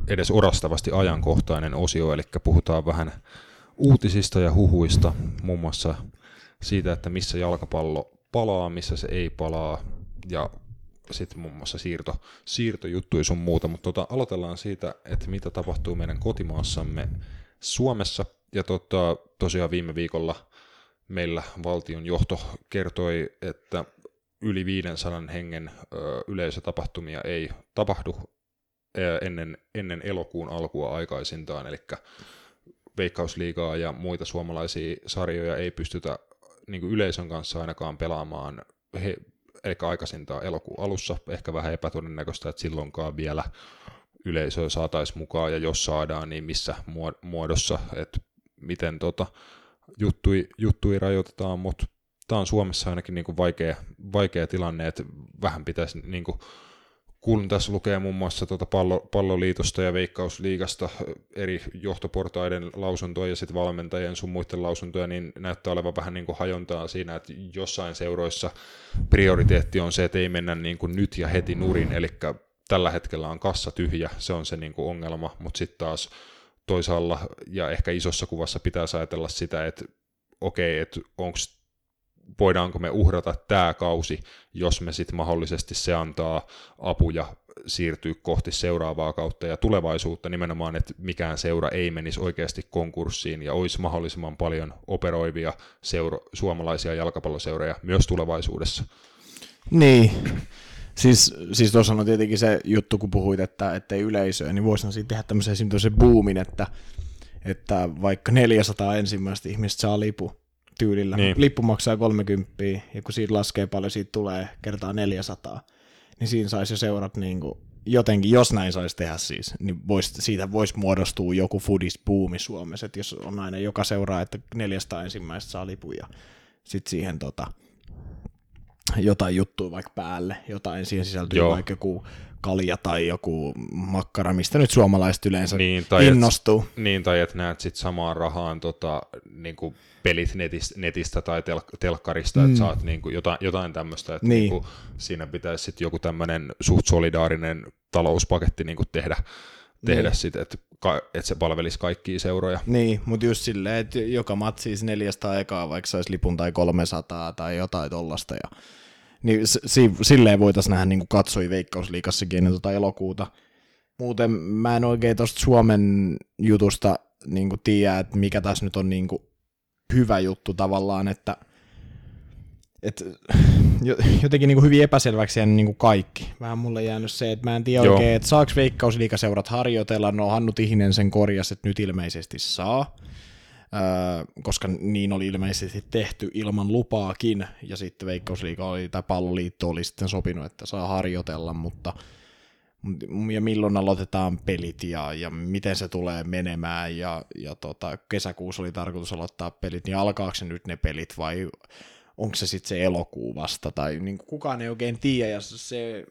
edes orastavasti ajankohtainen osio, eli puhutaan vähän uutisista ja huhuista, muun muassa siitä, että missä jalkapallo palaa, missä se ei palaa, ja sitten muun muassa siirto, siirtojuttuja sun muuta, mutta tota, aloitellaan siitä, että mitä tapahtuu meidän kotimaassamme Suomessa, ja tota, tosiaan viime viikolla meillä valtion johto kertoi, että yli 500 hengen ö, yleisötapahtumia ei tapahdu ö, ennen, ennen elokuun alkua aikaisintaan, eli Veikkausliigaa ja muita suomalaisia sarjoja ei pystytä niin yleisön kanssa ainakaan pelaamaan, he, eli aikaisintaan elokuun alussa, ehkä vähän epätodennäköistä, että silloinkaan vielä yleisöä saataisiin mukaan, ja jos saadaan, niin missä muodossa, että miten tota, juttui, juttui rajoitetaan, mutta tämä on Suomessa ainakin niin kuin vaikea, vaikea tilanne, että vähän pitäisi, niin kuin, kun tässä lukee muun muassa tuota pallo, palloliitosta ja veikkausliigasta eri johtoportaiden lausuntoja ja sitten valmentajien sun muiden lausuntoja, niin näyttää olevan vähän niin kuin hajontaa siinä, että jossain seuroissa prioriteetti on se, että ei mennä niin kuin nyt ja heti nurin, eli tällä hetkellä on kassa tyhjä, se on se niin kuin ongelma, mutta sitten taas toisaalla ja ehkä isossa kuvassa pitää ajatella sitä, että okei, että onko voidaanko me uhrata tämä kausi, jos me sitten mahdollisesti se antaa apuja siirtyä kohti seuraavaa kautta ja tulevaisuutta nimenomaan, että mikään seura ei menisi oikeasti konkurssiin ja olisi mahdollisimman paljon operoivia seura- suomalaisia jalkapalloseuroja myös tulevaisuudessa. Niin, siis, siis tuossa on tietenkin se juttu, kun puhuit, että ei yleisöä, niin voisi siitä tehdä tämmöisen tämmöisen boomin, että, että vaikka 400 ensimmäistä ihmistä saa lipu, tyylillä. Niin. Lippu maksaa 30, ja kun siitä laskee paljon, siitä tulee kertaa 400, niin siinä saisi jo seurat niin kuin, jotenkin, jos näin saisi tehdä siis, niin vois, siitä voisi muodostua joku foodist-buumi Suomessa, että jos on aina joka seuraa, että 400 ensimmäistä saa lipuja, sitten siihen tota, jotain juttua vaikka päälle, jotain siihen sisältyy Joo. vaikka joku kalja tai joku makkara, mistä nyt suomalaiset yleensä niin, tai innostuu. Et, niin, tai että näet sitten samaan rahaan tota, niin kuin pelit netistä, netistä tai tel, telkkarista, mm. että saat niin kuin jotain, jotain tämmöistä, että niin. Niin kuin, siinä pitäisi sitten joku tämmöinen suht solidaarinen talouspaketti niin kuin tehdä, tehdä niin. sitten, että, että se palvelisi kaikkia seuroja. Niin, mutta just silleen, että joka matsi siis 400 ekaa, vaikka saisi lipun tai 300 tai jotain tollasta, ja niin si- silleen voitaisiin nähdä niin katsoi Veikkausliikassakin ennen tuota elokuuta. Muuten mä en oikein tuosta Suomen jutusta niin tiedä, että mikä tässä nyt on niin hyvä juttu tavallaan, että et, jotenkin niin kuin hyvin epäselväksi jäänyt niin kuin kaikki. Vähän mulle jäänyt se, että mä en tiedä Joo. oikein, että saako veikkausliikaseurat harjoitella. No Hannu Tihinen sen korjasi, että nyt ilmeisesti saa, öö, koska niin oli ilmeisesti tehty ilman lupaakin, ja sitten Veikkausliiga oli, tai palloliitto oli sitten sopinut, että saa harjoitella, mutta ja milloin aloitetaan pelit ja, ja miten se tulee menemään ja, ja tota, kesäkuussa oli tarkoitus aloittaa pelit, niin alkaako se nyt ne pelit vai onko se sitten se elokuu vasta tai niin kukaan ei oikein tiedä ja se,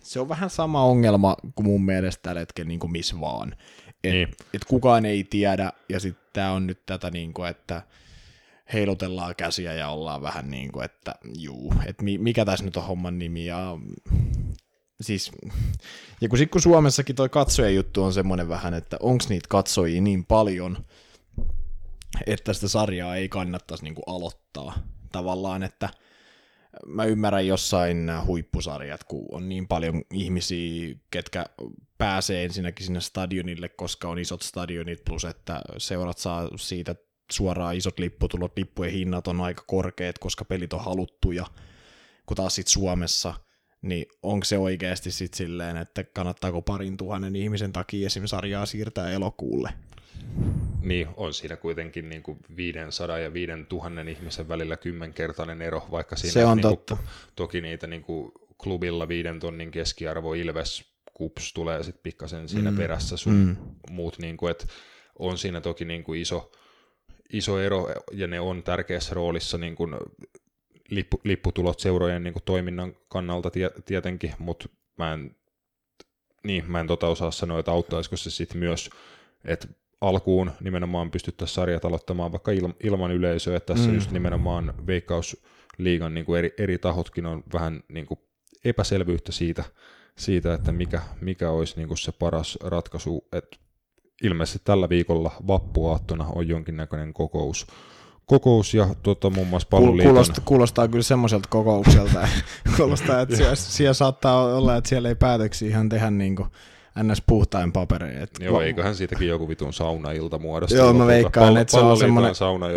se on vähän sama ongelma kuin mun mielestä tällä hetkellä niin kuin missä vaan. Et, niin. et kukaan ei tiedä ja sitten tämä on nyt tätä, niin kuin, että heilutellaan käsiä ja ollaan vähän niin kuin, että juu, että mikä tässä nyt on homman nimi ja siis, ja kun, sit, kun Suomessakin toi katsojen juttu on semmoinen vähän, että onko niitä katsojia niin paljon, että sitä sarjaa ei kannattaisi niinku aloittaa tavallaan, että mä ymmärrän jossain nämä huippusarjat, kun on niin paljon ihmisiä, ketkä pääsee ensinnäkin sinne stadionille, koska on isot stadionit, plus että seurat saa siitä suoraan isot lipputulot, lippujen hinnat on aika korkeat, koska pelit on haluttuja, kun taas sitten Suomessa, niin onko se oikeasti sitten silleen, että kannattaako parin tuhannen ihmisen takia esimerkiksi sarjaa siirtää elokuulle? Niin, on siinä kuitenkin niin kuin 500 ja 5000 ihmisen välillä kymmenkertainen ero, vaikka siinä Se on niin totta. Kuin, toki niitä niin kuin klubilla viiden tonnin keskiarvo Ilves Kups tulee sitten pikkasen siinä mm. perässä sun mm. muut, niin kuin, että on siinä toki niin kuin iso, iso ero ja ne on tärkeässä roolissa niin kuin lippu, lipputulot seurojen niin kuin toiminnan kannalta tie, tietenkin, mutta mä en, niin, mä en tota osaa sanoa, että auttaisiko se sitten myös, että alkuun nimenomaan pystyttäisiin sarjat aloittamaan vaikka il, ilman yleisöä, että tässä mm. just nimenomaan Veikkausliigan niin kuin eri, eri tahotkin on vähän niin kuin epäselvyyttä siitä, siitä, että mikä, mikä olisi niin kuin se paras ratkaisu, että ilmeisesti tällä viikolla vappuaattona on jonkinnäköinen kokous, kokous ja tuota, muun muassa palloliiton... Kuulostaa, kuulostaa kyllä semmoiselta kokoukselta, kuulostaa, että siellä, siellä, saattaa olla, että siellä ei päätöksiä ihan tehdä niin kuin ns. puhtain papereja. Et joo, eiköhän siitäkin joku vitun saunailta muodosta. Joo, mä veikkaan, Pall- että se on semmoinen.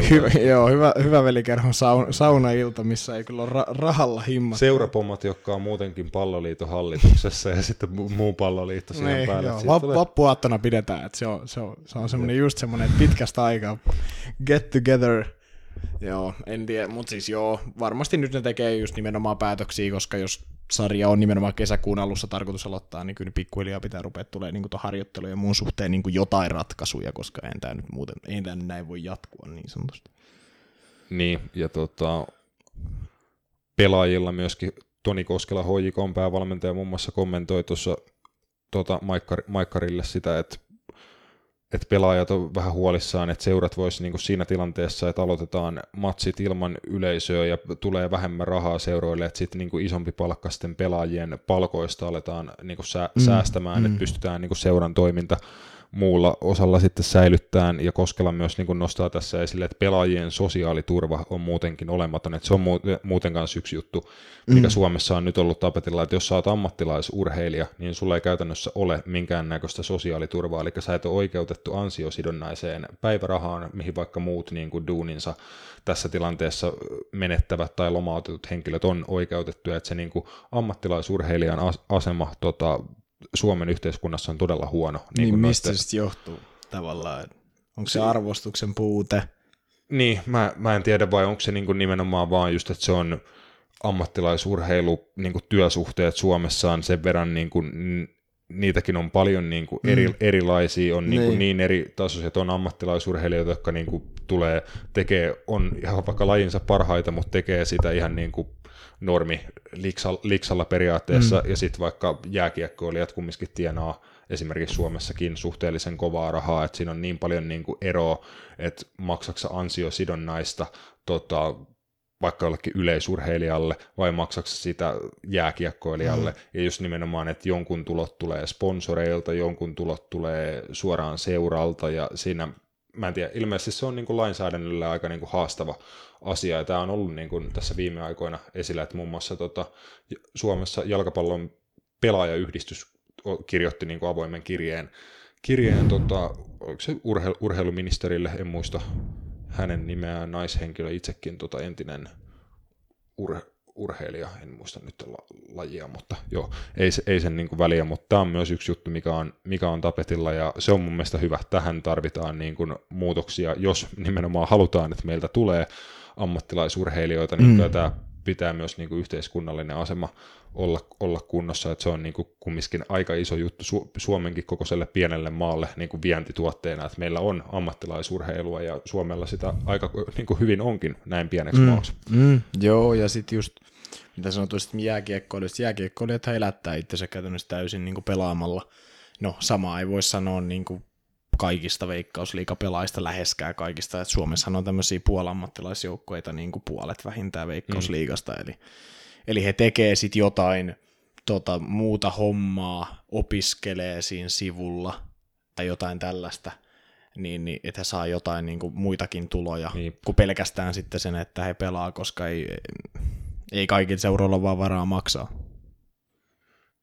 Hyvä, joo, hyvä, hyvä velikerhon sauna, saunailta, missä ei kyllä ole ra- rahalla himmat. Seurapommat, jotka on muutenkin palloliiton hallituksessa ja sitten muu palloliitto siihen niin, päälle. Joo, va- tulee... Vappuaattona pidetään, että se on, se on, se on semmoinen just semmoinen pitkästä aikaa get together – Joo, en tiedä, mutta siis joo, varmasti nyt ne tekee just nimenomaan päätöksiä, koska jos sarja on nimenomaan kesäkuun alussa tarkoitus aloittaa, niin kyllä pikkuhiljaa pitää rupea tulee niin harjoittelu ja muun suhteen niin jotain ratkaisuja, koska ei tämä nyt muuten, ei tämä näin voi jatkua niin sanotusti. Niin, ja tota, pelaajilla myöskin Toni Koskela, HJK päävalmentaja, muun muassa kommentoi tuossa tota, Maikkar, Maikkarille sitä, että että pelaajat on vähän huolissaan, että seurat voisi niin siinä tilanteessa, että aloitetaan matsit ilman yleisöä ja tulee vähemmän rahaa seuroille, että sitten niin isompi palkkasten pelaajien palkoista aletaan niin sää, mm, säästämään, mm. että pystytään niin seuran toiminta muulla osalla sitten säilyttään, ja Koskela myös niin kuin nostaa tässä esille, että pelaajien sosiaaliturva on muutenkin olematon, että se on muuten kanssa yksi juttu, mikä mm. Suomessa on nyt ollut tapetilla, että jos sä oot ammattilaisurheilija, niin sulla ei käytännössä ole minkäännäköistä sosiaaliturvaa, eli sä et ole oikeutettu ansiosidonnaiseen päivärahaan, mihin vaikka muut niin kuin duuninsa tässä tilanteessa menettävät tai lomautetut henkilöt on oikeutettuja, että se niin kuin ammattilaisurheilijan asema tota, Suomen yhteiskunnassa on todella huono. Niin, niin mistä se johtuu tavallaan? Onko se arvostuksen puute? Niin, mä, mä en tiedä vai onko se niin nimenomaan vaan just, että se on ammattilaisurheilu, niin työsuhteet Suomessa on sen verran niin kuin, niitäkin on paljon niin kuin eri, mm. erilaisia, on niin, niin. niin eri tasoiset, on ammattilaisurheilijoita, jotka niin kuin tulee, tekee, on ihan vaikka lajinsa parhaita, mutta tekee sitä ihan niin kuin normi liksalla, liksalla periaatteessa, mm. ja sitten vaikka jääkiekkoilijat kumminkin tienaa esimerkiksi Suomessakin suhteellisen kovaa rahaa, että siinä on niin paljon niin kuin eroa, että maksaksa ansiosidonnaista tota, vaikka jollekin yleisurheilijalle vai maksaksa sitä jääkiekkoilijalle. Mm. Ja just nimenomaan, että jonkun tulot tulee sponsoreilta, jonkun tulot tulee suoraan seuralta ja siinä, mä en tiedä, ilmeisesti se on niin kuin lainsäädännölle aika niin kuin haastava asia, ja tämä on ollut niin kuin tässä viime aikoina esillä, että muun muassa tota, Suomessa jalkapallon pelaajayhdistys kirjoitti niin kuin avoimen kirjeen, kirjeen tota, oliko se urheilu, urheiluministerille, en muista hänen nimeään, naishenkilö, itsekin tota, entinen ur, urheilija, en muista nyt la, lajia, mutta joo, ei, ei sen niin kuin väliä, mutta tämä on myös yksi juttu, mikä on, mikä on tapetilla, ja se on mun mielestä hyvä. Tähän tarvitaan niin kuin muutoksia, jos nimenomaan halutaan, että meiltä tulee ammattilaisurheilijoita, niin mm. tämä pitää myös niin kuin yhteiskunnallinen asema olla, olla kunnossa, että se on niin kuin kumminkin aika iso juttu Su- Suomenkin kokoiselle pienelle maalle niin kuin vientituotteena, että meillä on ammattilaisurheilua ja Suomella sitä aika niin kuin hyvin onkin näin pieneksi mm. maaksi. Mm. Joo, ja sitten just mitä sanotuista jääkiekkoilijat, jääkiekkoilijat elättää itsensä käytännössä täysin niin kuin pelaamalla. No, sama ei voi sanoa niin kuin kaikista veikkausliikapelaajista läheskään kaikista, että Suomessa on tämmöisiä puolammattilaisjoukkueita niin kuin puolet vähintään veikkausliigasta, mm. eli, eli he tekee sitten jotain tota, muuta hommaa, opiskelee siinä sivulla tai jotain tällaista, niin, niin että he saa jotain niin kuin muitakin tuloja Niin. kuin pelkästään sitten sen, että he pelaa, koska ei, ei kaikilla seuroilla vaan varaa maksaa.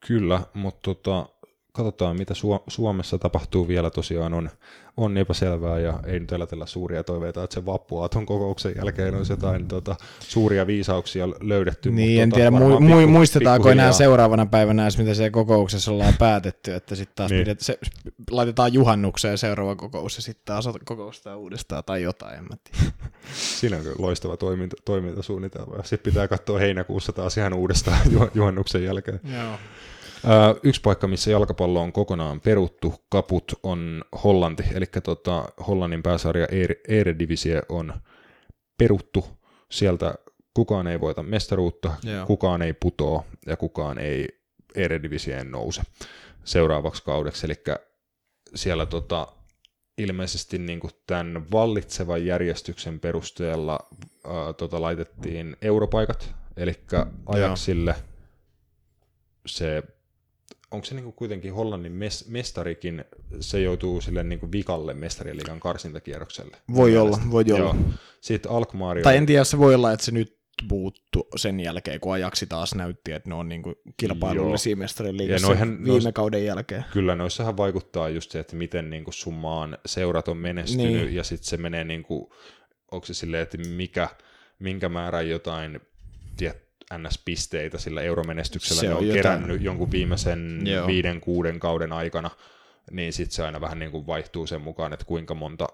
Kyllä, mutta tota, katsotaan mitä Su- Suomessa tapahtuu vielä tosiaan on, on epäselvää ja ei nyt elätellä suuria toiveita, että se vappuaaton kokouksen jälkeen olisi jotain tota, suuria viisauksia löydetty. Niin, mutta en tota, tiedä, mu- pikku- muistetaanko enää pikkuhiljaa. seuraavana päivänä edes, mitä siellä kokouksessa ollaan päätetty, että sitten taas Niin. pidet, se, laitetaan juhannukseen seuraava kokous ja sitten taas kokoustaa uudestaan tai jotain, en mä tiedä. Siinä on kyllä loistava toiminta, toimintasuunnitelma. Sitten pitää katsoa heinäkuussa taas ihan uudestaan ju- juhannuksen jälkeen. Joo. Yksi paikka, missä jalkapallo on kokonaan peruttu, kaput, on Hollanti, eli tota, Hollannin pääsarja Eredivisie on peruttu. Sieltä kukaan ei voita mestaruutta, Joo. kukaan ei putoo ja kukaan ei Eredivisien nouse seuraavaksi kaudeksi. Eli siellä tota, ilmeisesti niin kuin tämän vallitsevan järjestyksen perusteella ää, tota, laitettiin europaikat, eli Ajaxille se onko se niinku kuitenkin Hollannin mes- mestarikin, se joutuu sille niinku vikalle mestarien liigan karsintakierrokselle. Voi olla, voi olla. Joo. Sitten Alkmaari Tai en tiedä, se voi olla, että se nyt puuttu sen jälkeen, kun ajaksi taas näytti, että ne on niinku kilpailullisia mestarien liigassa noihän- viime nois- kauden jälkeen. Kyllä noissahan vaikuttaa just se, että miten niinku sun maan seurat on menestynyt, Niin. ja sitten se menee, niinku, onko se silleen, että mikä, minkä määrän jotain tiet, NS-pisteitä sillä euromenestyksellä Se ne on on jotain. kerännyt jonkun viimeisen Joo. viiden, kuuden kauden aikana, niin sitten se aina vähän niinku vaihtuu sen mukaan, että kuinka monta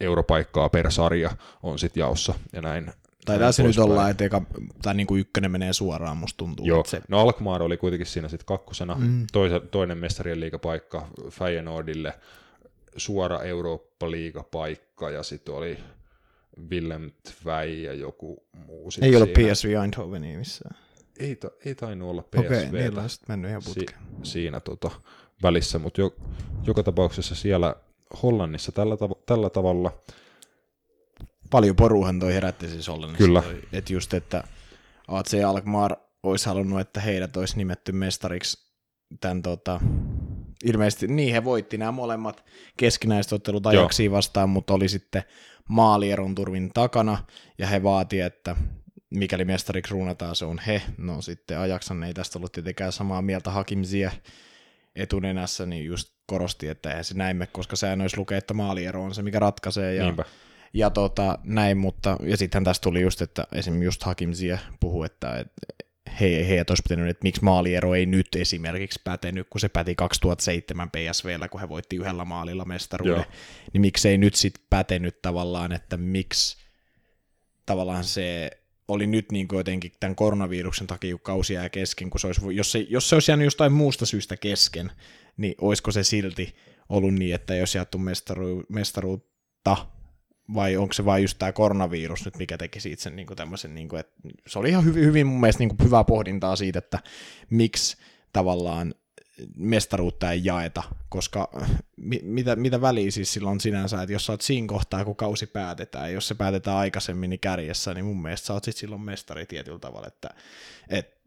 europaikkaa per sarja on sitten jaossa, ja näin. Tai tässä nyt ollaan, että eka, tai niinku ykkönen menee suoraan, musta tuntuu. Joo, se, no Alkmaar oli kuitenkin siinä sitten kakkosena, Mm. toise, toinen mestarien liigapaikka Feyenoordille, suora Eurooppa-liigapaikka ja sitten oli Willem Tvei ja joku muu. sit ei ollut siinä. PSV Eindhovenia missään. Ei, ta, ei tainnut olla Okei, PSV okay, niillä on sitten mennyt ihan si, putkeen. siinä tota, välissä, mutta jo, joka tapauksessa siellä Hollannissa tällä, tav- tällä tavalla, Paljon poruhan toi herätti siis Hollannissa. Kyllä. Että just, että AC Alkmaar olisi halunnut, että heidät olisi nimetty mestariksi tämän tota, ilmeisesti, niin he voitti nämä molemmat keskinäiset ottelut Joo. ajaksiin vastaan, mutta oli sitten maalieron turvin takana, ja he vaati, että mikäli mestariksi ruunataan, se on he. No sitten Ajaksan ei tästä ollut tietenkään samaa mieltä Hakim Ziyech etunenässä, niin just korosti, että eihän se näin mene, koska säännöissä lukee, että maaliero on se, mikä ratkaisee. Ja, niinpä, ja tota, näin, mutta ja sitten tästä tuli just, että esimerkiksi just Hakim Ziyech puhui, että et, he, heidät olisi pitänyt, että miksi maaliero ei nyt esimerkiksi pätenyt, kun se päti 2007 PSVllä, kun he voitti yhdellä maalilla mestaruuden, Joo. niin miksei nyt sitten pätenyt tavallaan, että miksi tavallaan se oli nyt niin kuin jotenkin tämän koronaviruksen takia, kun kausi jää kesken, kun se olisi, jos, se, jos se olisi jäänyt jostain muusta syystä kesken, niin olisiko se silti ollut niin, että jos jaettu mestaru, mestaruutta, vai onko se vain just tämä koronavirus nyt, mikä teki siitä sen niin kuin tämmöisen, niin kuin, että se oli ihan hyvin, hyvin mun mielestä niin kuin hyvää pohdintaa siitä, että miksi tavallaan mestaruutta ei jaeta, koska mi- mitä, mitä väliä siis silloin sinänsä, että jos sä oot siinä kohtaa, kun kausi päätetään, jos se päätetään aikaisemmin niin kärjessä, niin mun mielestä sä oot sit silloin mestari tietyllä tavalla, että, että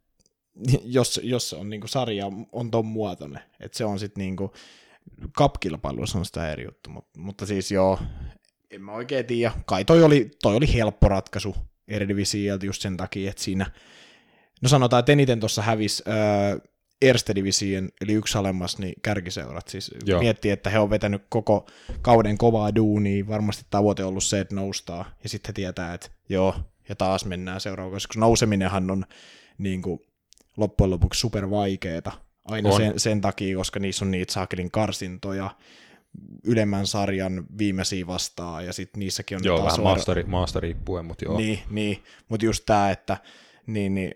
jos, jos on niinku sarja on ton muotoinen, että se on sitten niinku cup-kilpailuissa on sitä eri juttu, mutta, mutta siis joo, en mä oikein tiedä, kai toi oli, toi oli helppo ratkaisu Eredivisioilta just sen takia, että siinä, no sanotaan, että eniten tuossa hävisi öö, Erste Division, eli yksi alemmas, niin kärkiseurat. Siis Joo. miettii, että he on vetänyt koko kauden kovaa duunia, varmasti tavoite on ollut se, että noustaa, ja sitten he tietää, että joo, ja taas mennään seuraavaksi, koska nouseminenhan on niin kuin, loppujen lopuksi super vaikeeta, aina On. sen, sen takia, koska niissä on niitä saakelin karsintoja, ylemmän sarjan viimeisiä vastaan, ja sitten niissäkin on joo, taas vähän maasta, ri- maasta riippuen, mutta joo. niin, niin. mutta just tämä, että niin, niin,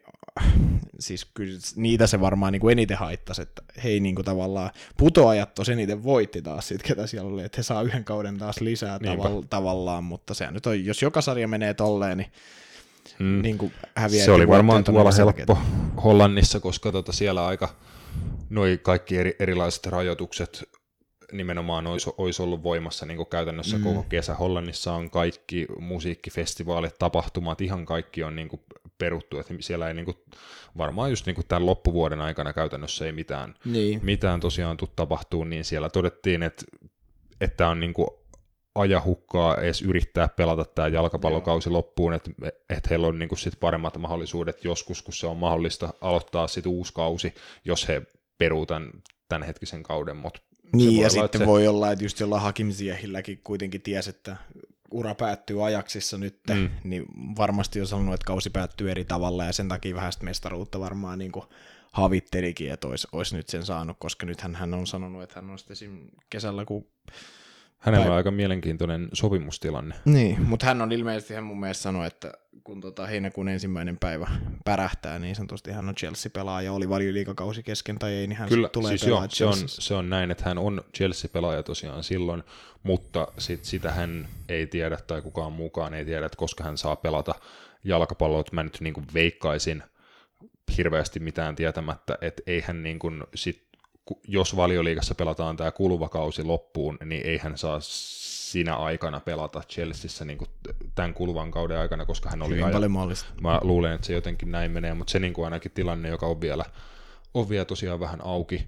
siis kyllä niitä se varmaan niin kuin eniten haittasi, että hei niin kuin tavallaan putoajat tos eniten voitti taas sit, ketä siellä oli, että he saa yhden kauden taas lisää tavall- tavallaan, mutta sehän nyt on, jos joka sarja menee tolleen, niin, Mm. niin kuin. Se oli varmaan tuolla helppo Hollannissa, koska tota siellä aika noi kaikki eri, erilaiset rajoitukset nimenomaan olisi, olisi ollut voimassa niin käytännössä mm. koko kesä. Hollannissa on kaikki musiikkifestivaalit, tapahtumat, ihan kaikki on niin peruttu, että siellä ei niin kuin, varmaan just niin kuin tämän loppuvuoden aikana käytännössä ei mitään, Niin. mitään tosiaan tule tapahtuu, niin siellä todettiin, että, että on niin kuin ajahukkaa edes yrittää pelata tämä jalkapallokausi loppuun, että, että heillä on niin kuin sit paremmat mahdollisuudet joskus, kun se on mahdollista aloittaa sitten uusi kausi, jos he peruu tämän, tämänhetkisen kauden, mutta Niin, ja sitten se- voi olla, että just jollain Hakim Ziehilläkin kuitenkin ties, että ura päättyy ajaksissa nyt, Mm. niin varmasti on sanonut, että kausi päättyy eri tavalla, ja sen takia vähän mestaruutta varmaan niin kuin havittelikin, että olisi, olisi nyt sen saanut, koska nythän hän on sanonut, että hän on sitten kesällä, kun... hänellä Tai- on aika mielenkiintoinen sopimustilanne. Niin, mutta hän on ilmeisesti, hän mun mielestä sanoi, että kun tota heinäkuun ensimmäinen päivä pärähtää, niin sanotusti hän on Chelsea-pelaaja, oli valioliikakausi kesken tai ei, niin hän Kyllä, tulee siis joo, se on, se on näin, että hän on Chelsea-pelaaja tosiaan silloin, mutta sit, sitä hän ei tiedä tai kukaan mukaan ei tiedä, että koska hän saa pelata jalkapalloa, että mä nyt niin kuin veikkaisin hirveästi mitään tietämättä, että eihän niin kuin sit, jos valioliigassa pelataan tämä kuluva kausi loppuun, niin ei hän saa sinä aikana pelata Chelseassa niin kuin tämän kuluvan kauden aikana, koska hän oli Hyvin aja- paljon mahdollista. Mä luulen, että se jotenkin näin menee, mutta se niin kuin ainakin tilanne, joka on vielä, on vielä tosiaan vähän auki.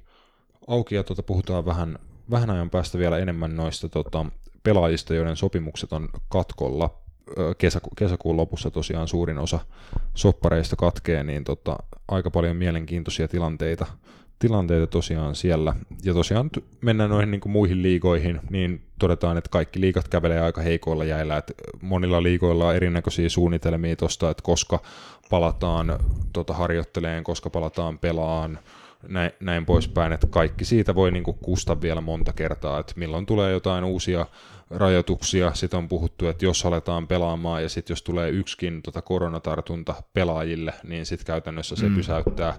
auki ja tuota, puhutaan vähän, vähän ajan päästä vielä enemmän noista tota, pelaajista, joiden sopimukset on katkolla. Kesäku, kesäkuun lopussa tosiaan suurin osa soppareista katkee, niin tota, aika paljon mielenkiintoisia tilanteita, tilanteita tosiaan siellä. Ja tosiaan mennään noihin niin kuin muihin liigoihin, niin todetaan, että kaikki liigat kävelee aika heikoilla jäillä. Että monilla liigoilla on erinäköisiä suunnitelmia tuosta, että koska palataan tota, harjoitteleen, koska palataan pelaan, näin, näin poispäin, että kaikki siitä voi niin kuin kusta vielä monta kertaa, että milloin tulee jotain uusia rajoituksia, sitten on puhuttu, että jos aletaan pelaamaan ja sitten jos tulee yksikin tota koronatartunta pelaajille, niin sitten käytännössä se mm. pysäyttää,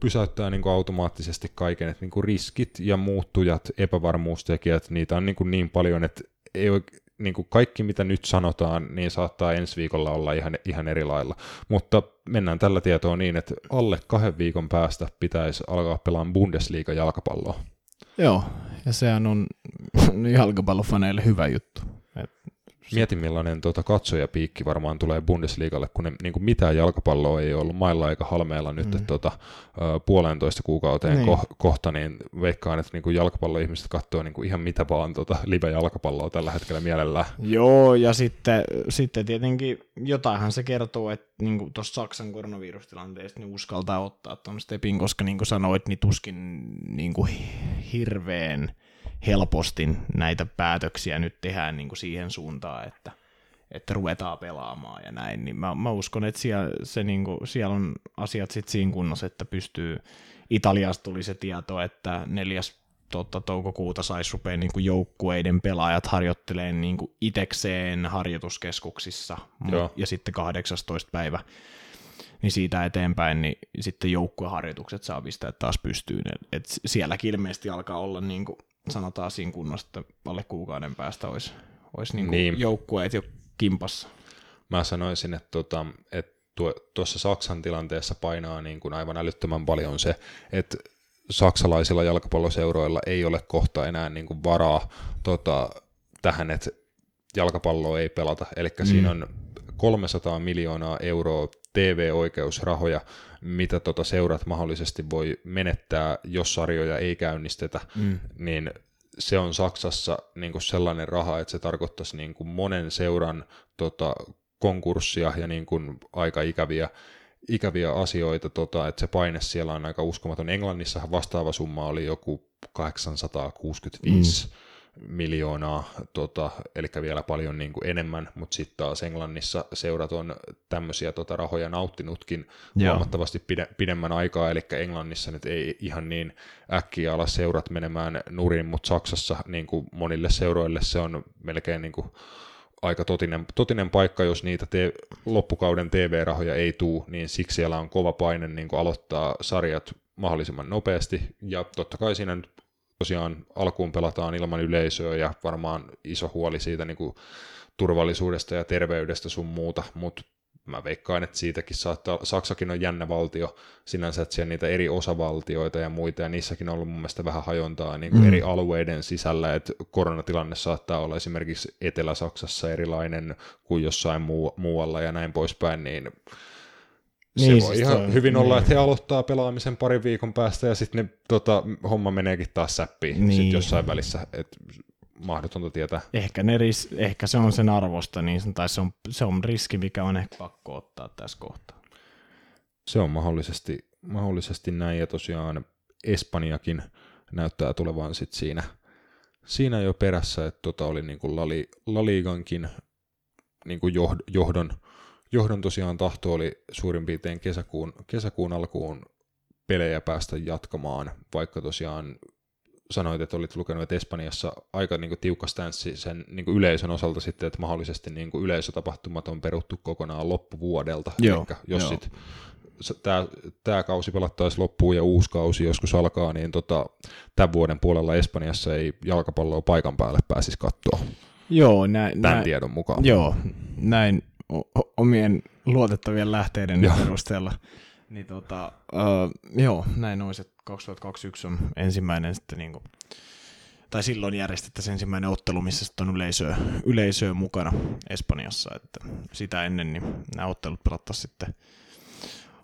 pysäyttää niin kuin automaattisesti kaiken, että niin kuin riskit ja muuttujat, epävarmuustekijät, niitä on niin, kuin niin paljon, että ei oike, niin kuin kaikki mitä nyt sanotaan, niin saattaa ensi viikolla olla ihan, ihan eri lailla. Mutta mennään tällä tietoa niin, että alle kahden viikon päästä pitäisi alkaa pelaamaan Bundesliga-jalkapalloa. Joo, ja sehän on jalkapallofaneille hyvä juttu. Et, Mietin millainen tuota katsojapiikki varmaan tulee Bundesligalle, kun ne, niin kuin mitään jalkapalloa ei ollut mailla eikä halmeella nyt, mm. tuota, ö, puolentoista kuukauteen Niin. ko- kohta, niin veikkaan, että niin kuin jalkapalloihmiset katsoo niin kuin ihan mitä vaan tuota live-jalkapalloa tällä hetkellä mielellään. Joo, ja sitten, sitten tietenkin jotainhan se kertoo, että niin tuossa Saksan koronavirustilanteesta niin uskaltaa ottaa tuon stepin, koska niin kuin sanoit, niin tuskin niin kuin hirveän helposti näitä päätöksiä nyt tehdään niin kuin siihen suuntaan, että, että ruvetaan pelaamaan ja näin, niin mä, mä uskon, että siellä, se niin kuin, siellä on asiat sitten siinä kunnossa, että pystyy, Italiasta tuli se tieto, että neljäs totta, toukokuuta saisi rupea niin kuin joukkueiden pelaajat harjoitteleen niin kuin itekseen harjoituskeskuksissa, Joo. ja sitten 18. päivä niin siitä eteenpäin, niin sitten joukkueharjoitukset saa pistää taas pystyyn. Et, et sielläkin ilmeisesti alkaa olla, niin kuin sanotaan siinä kunnossa, että alle kuukauden päästä olisi, olisi niin Niin. joukkueet jo kimpassa. Mä sanoisin, että, tota, että tuo, tuossa Saksan tilanteessa painaa niin kuin aivan älyttömän paljon se, että saksalaisilla jalkapalloseuroilla ei ole kohta enää niin kuin varaa tota, tähän, että jalkapalloa ei pelata. Eli mm. siinä on 300 miljoonaa euroa TV-oikeusrahoja, mitä tota seurat mahdollisesti voi menettää, jos sarjoja ei käynnistetä, mm. niin se on Saksassa niin kuin sellainen raha, että se tarkoittaisi niin kuin monen seuran tota, konkurssia ja niin kuin aika ikäviä, ikäviä asioita, tota, että se paine siellä on aika uskomaton. Englannissahan vastaava summa oli joku 865 mm. Miljoonaa, tota, eli vielä paljon niin kuin enemmän, mutta sitten taas Englannissa seurat on tämmöisiä tota, rahoja nauttinutkin Joo. huomattavasti pide, pidemmän aikaa, eli Englannissa nyt ei ihan niin äkkiä ala seurat menemään nurin, mutta Saksassa niin kuin monille seuroille se on melkein niin kuin aika totinen, totinen paikka, jos niitä te, loppukauden TV-rahoja ei tuu, niin siksi siellä on kova paine niin kuin aloittaa sarjat mahdollisimman nopeasti, ja totta kai siinä nyt tosiaan alkuun pelataan ilman yleisöä, ja varmaan iso huoli siitä niin kuin turvallisuudesta ja terveydestä sun muuta, mutta mä veikkaan, että siitäkin saattaa, Saksakin on jännä valtio sinänsä, että siellä niitä eri osavaltioita ja muita, ja niissäkin on ollut mun mielestä vähän hajontaa niin kuin mm. eri alueiden sisällä, että koronatilanne saattaa olla esimerkiksi Etelä-Saksassa erilainen kuin jossain muu, muualla ja näin poispäin, niin se Niin, voi siis ihan toi- hyvin olla, niin. että he aloittaa pelaamisen parin viikon päästä ja sitten ne, tota, homma meneekin taas säppiin niin. Sit jossain välissä. Et mahdotonta tietää. Ehkä, ne ris, ehkä se on sen arvosta, niin, tai se on, se on riski, mikä on ehkä pakko ottaa tässä kohtaa. Se on mahdollisesti, mahdollisesti näin ja tosiaan Espanjakin näyttää tulevan sit siinä, siinä jo perässä, että tota oli niin kuin Lali, Laligankin niin kuin johd, johdon, johdon tosiaan tahto oli suurin piirtein kesäkuun, kesäkuun alkuun pelejä päästä jatkamaan, vaikka tosiaan sanoit, että olit lukenut, että Espanjassa aika niin kuin tiukka stanssi sen niin kuin yleisön osalta sitten, että mahdollisesti niin kuin yleisötapahtumat on peruttu kokonaan loppuvuodelta. Joo, Elikkä jos joo. sit tämä, tämä kausi pelattaisiin loppuun ja uusi kausi joskus alkaa, niin tota, tämän vuoden puolella Espanjassa ei jalkapalloa paikan päälle pääsisi katsoa Joo, näin, tämän näin, tiedon mukaan. joo, näin omien luotettavien lähteiden Joo. perusteella. Niin tota, uh, joo, näin olisi, että 2021 on ensimmäinen sitten niinku, tai silloin järjestettäisiin ensimmäinen ottelu, missä sitten on yleisöä, yleisöä mukana Espanjassa, että sitä ennen niin nämä ottelut pelattaisiin sitten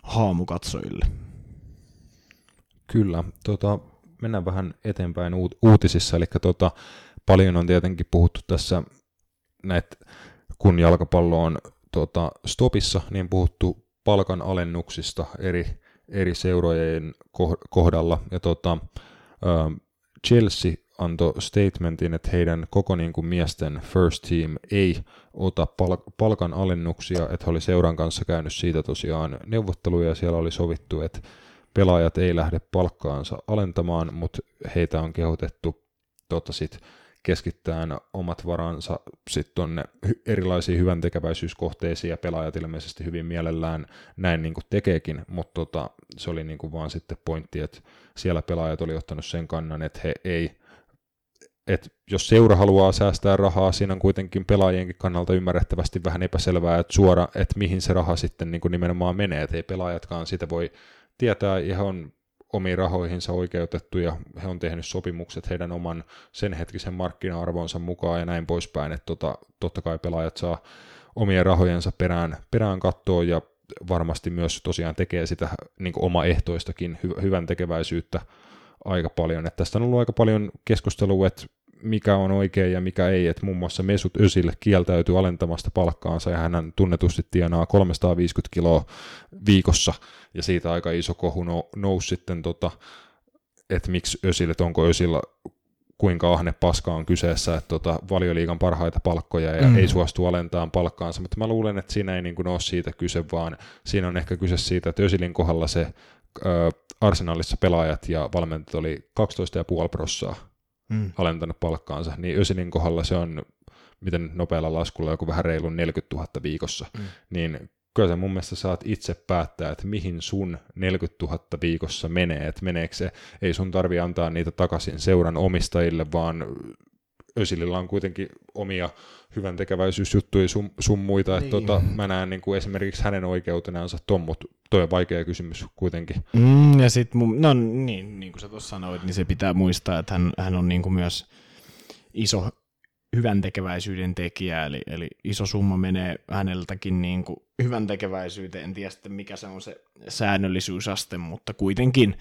haamukatsojille. Kyllä, tota, mennään vähän eteenpäin uut- uutisissa, eli tota, paljon on tietenkin puhuttu tässä, näitä, kun jalkapallo on tota, stopissa, niin puhuttu palkan alennuksista eri, eri seurojen koh- kohdalla, ja ö, Chelsea antoi statementin, että heidän koko niin kuin miesten first team ei ota pal- palkan alennuksia, että he oli seuran kanssa käynyt siitä tosiaan neuvotteluja ja siellä oli sovittu, että pelaajat ei lähde palkkaansa alentamaan, mutta heitä on kehotettu tota sit keskittämään omat varansa sitten tuonne erilaisiin hyvän tekeväisyyskohteisiin ja pelaajat ilmeisesti hyvin mielellään näin niin kuin tekeekin, mutta tota, se oli niin kuin vaan sitten pointti, että siellä pelaajat oli ottanut sen kannan, että he ei että jos seura haluaa säästää rahaa, siinä on kuitenkin pelaajienkin kannalta ymmärrettävästi vähän epäselvää, että suora, että mihin se raha sitten niin kuin nimenomaan menee, että ei pelaajatkaan sitä voi tietää, on omiin rahoihinsa oikeutettu, ja he on tehnyt sopimukset heidän oman sen hetkisen markkina-arvonsa mukaan, ja näin poispäin, että tota, totta kai pelaajat saa omien rahojensa perään, perään kattoa, ja varmasti myös tosiaan tekee sitä niin omaehtoistakin hy- hyvän tekeväisyyttä aika paljon. Että tästä on ollut aika paljon keskustelua, että mikä on oikein ja mikä ei, että muun muassa Mesut Özil kieltäytyy alentamasta palkkaansa ja hän tunnetusti tienaa 350 kiloa viikossa. Ja siitä aika iso kohu nou- nousi sitten, tota, että miksi Özil, että onko Özil kuinka ahne paska on kyseessä, että tota, valioliigan parhaita palkkoja ja Mm. ei suostu alentamaan palkkaansa, mutta mä luulen, että siinä ei niin kuin ole siitä kyse, vaan siinä on ehkä kyse siitä, että Özilin kohdalla se ö, Arsenalissa pelaajat ja valmentajat oli 12,5 prossaa Mm. alentanut palkkaansa, niin Ösilin kohdalla se on, miten nopealla laskulla, joku vähän reilun 40 000 viikossa, mm. niin kyllä sä mun mielestä saat itse päättää, että mihin sun 40 000 viikossa menee, että meneekö se, ei sun tarvi antaa niitä takaisin seuran omistajille, vaan Ösilillä on kuitenkin omia hyvän tekeväisyysjuttuja sun, sun muita, että Niin. tota, mä näen niin kuin esimerkiksi hänen oikeutenansa ton, mutta toi on vaikea kysymys kuitenkin. Mm, ja sitten, no niin, niin kuin sä tuossa sanoit, niin se pitää muistaa, että hän, hän on niin kuin myös iso hyvän tekeväisyyden tekijä, eli, eli iso summa menee häneltäkin niin kuin hyvän tekeväisyyteen, en tiedä sitten mikä se on se säännöllisyysaste, mutta kuitenkin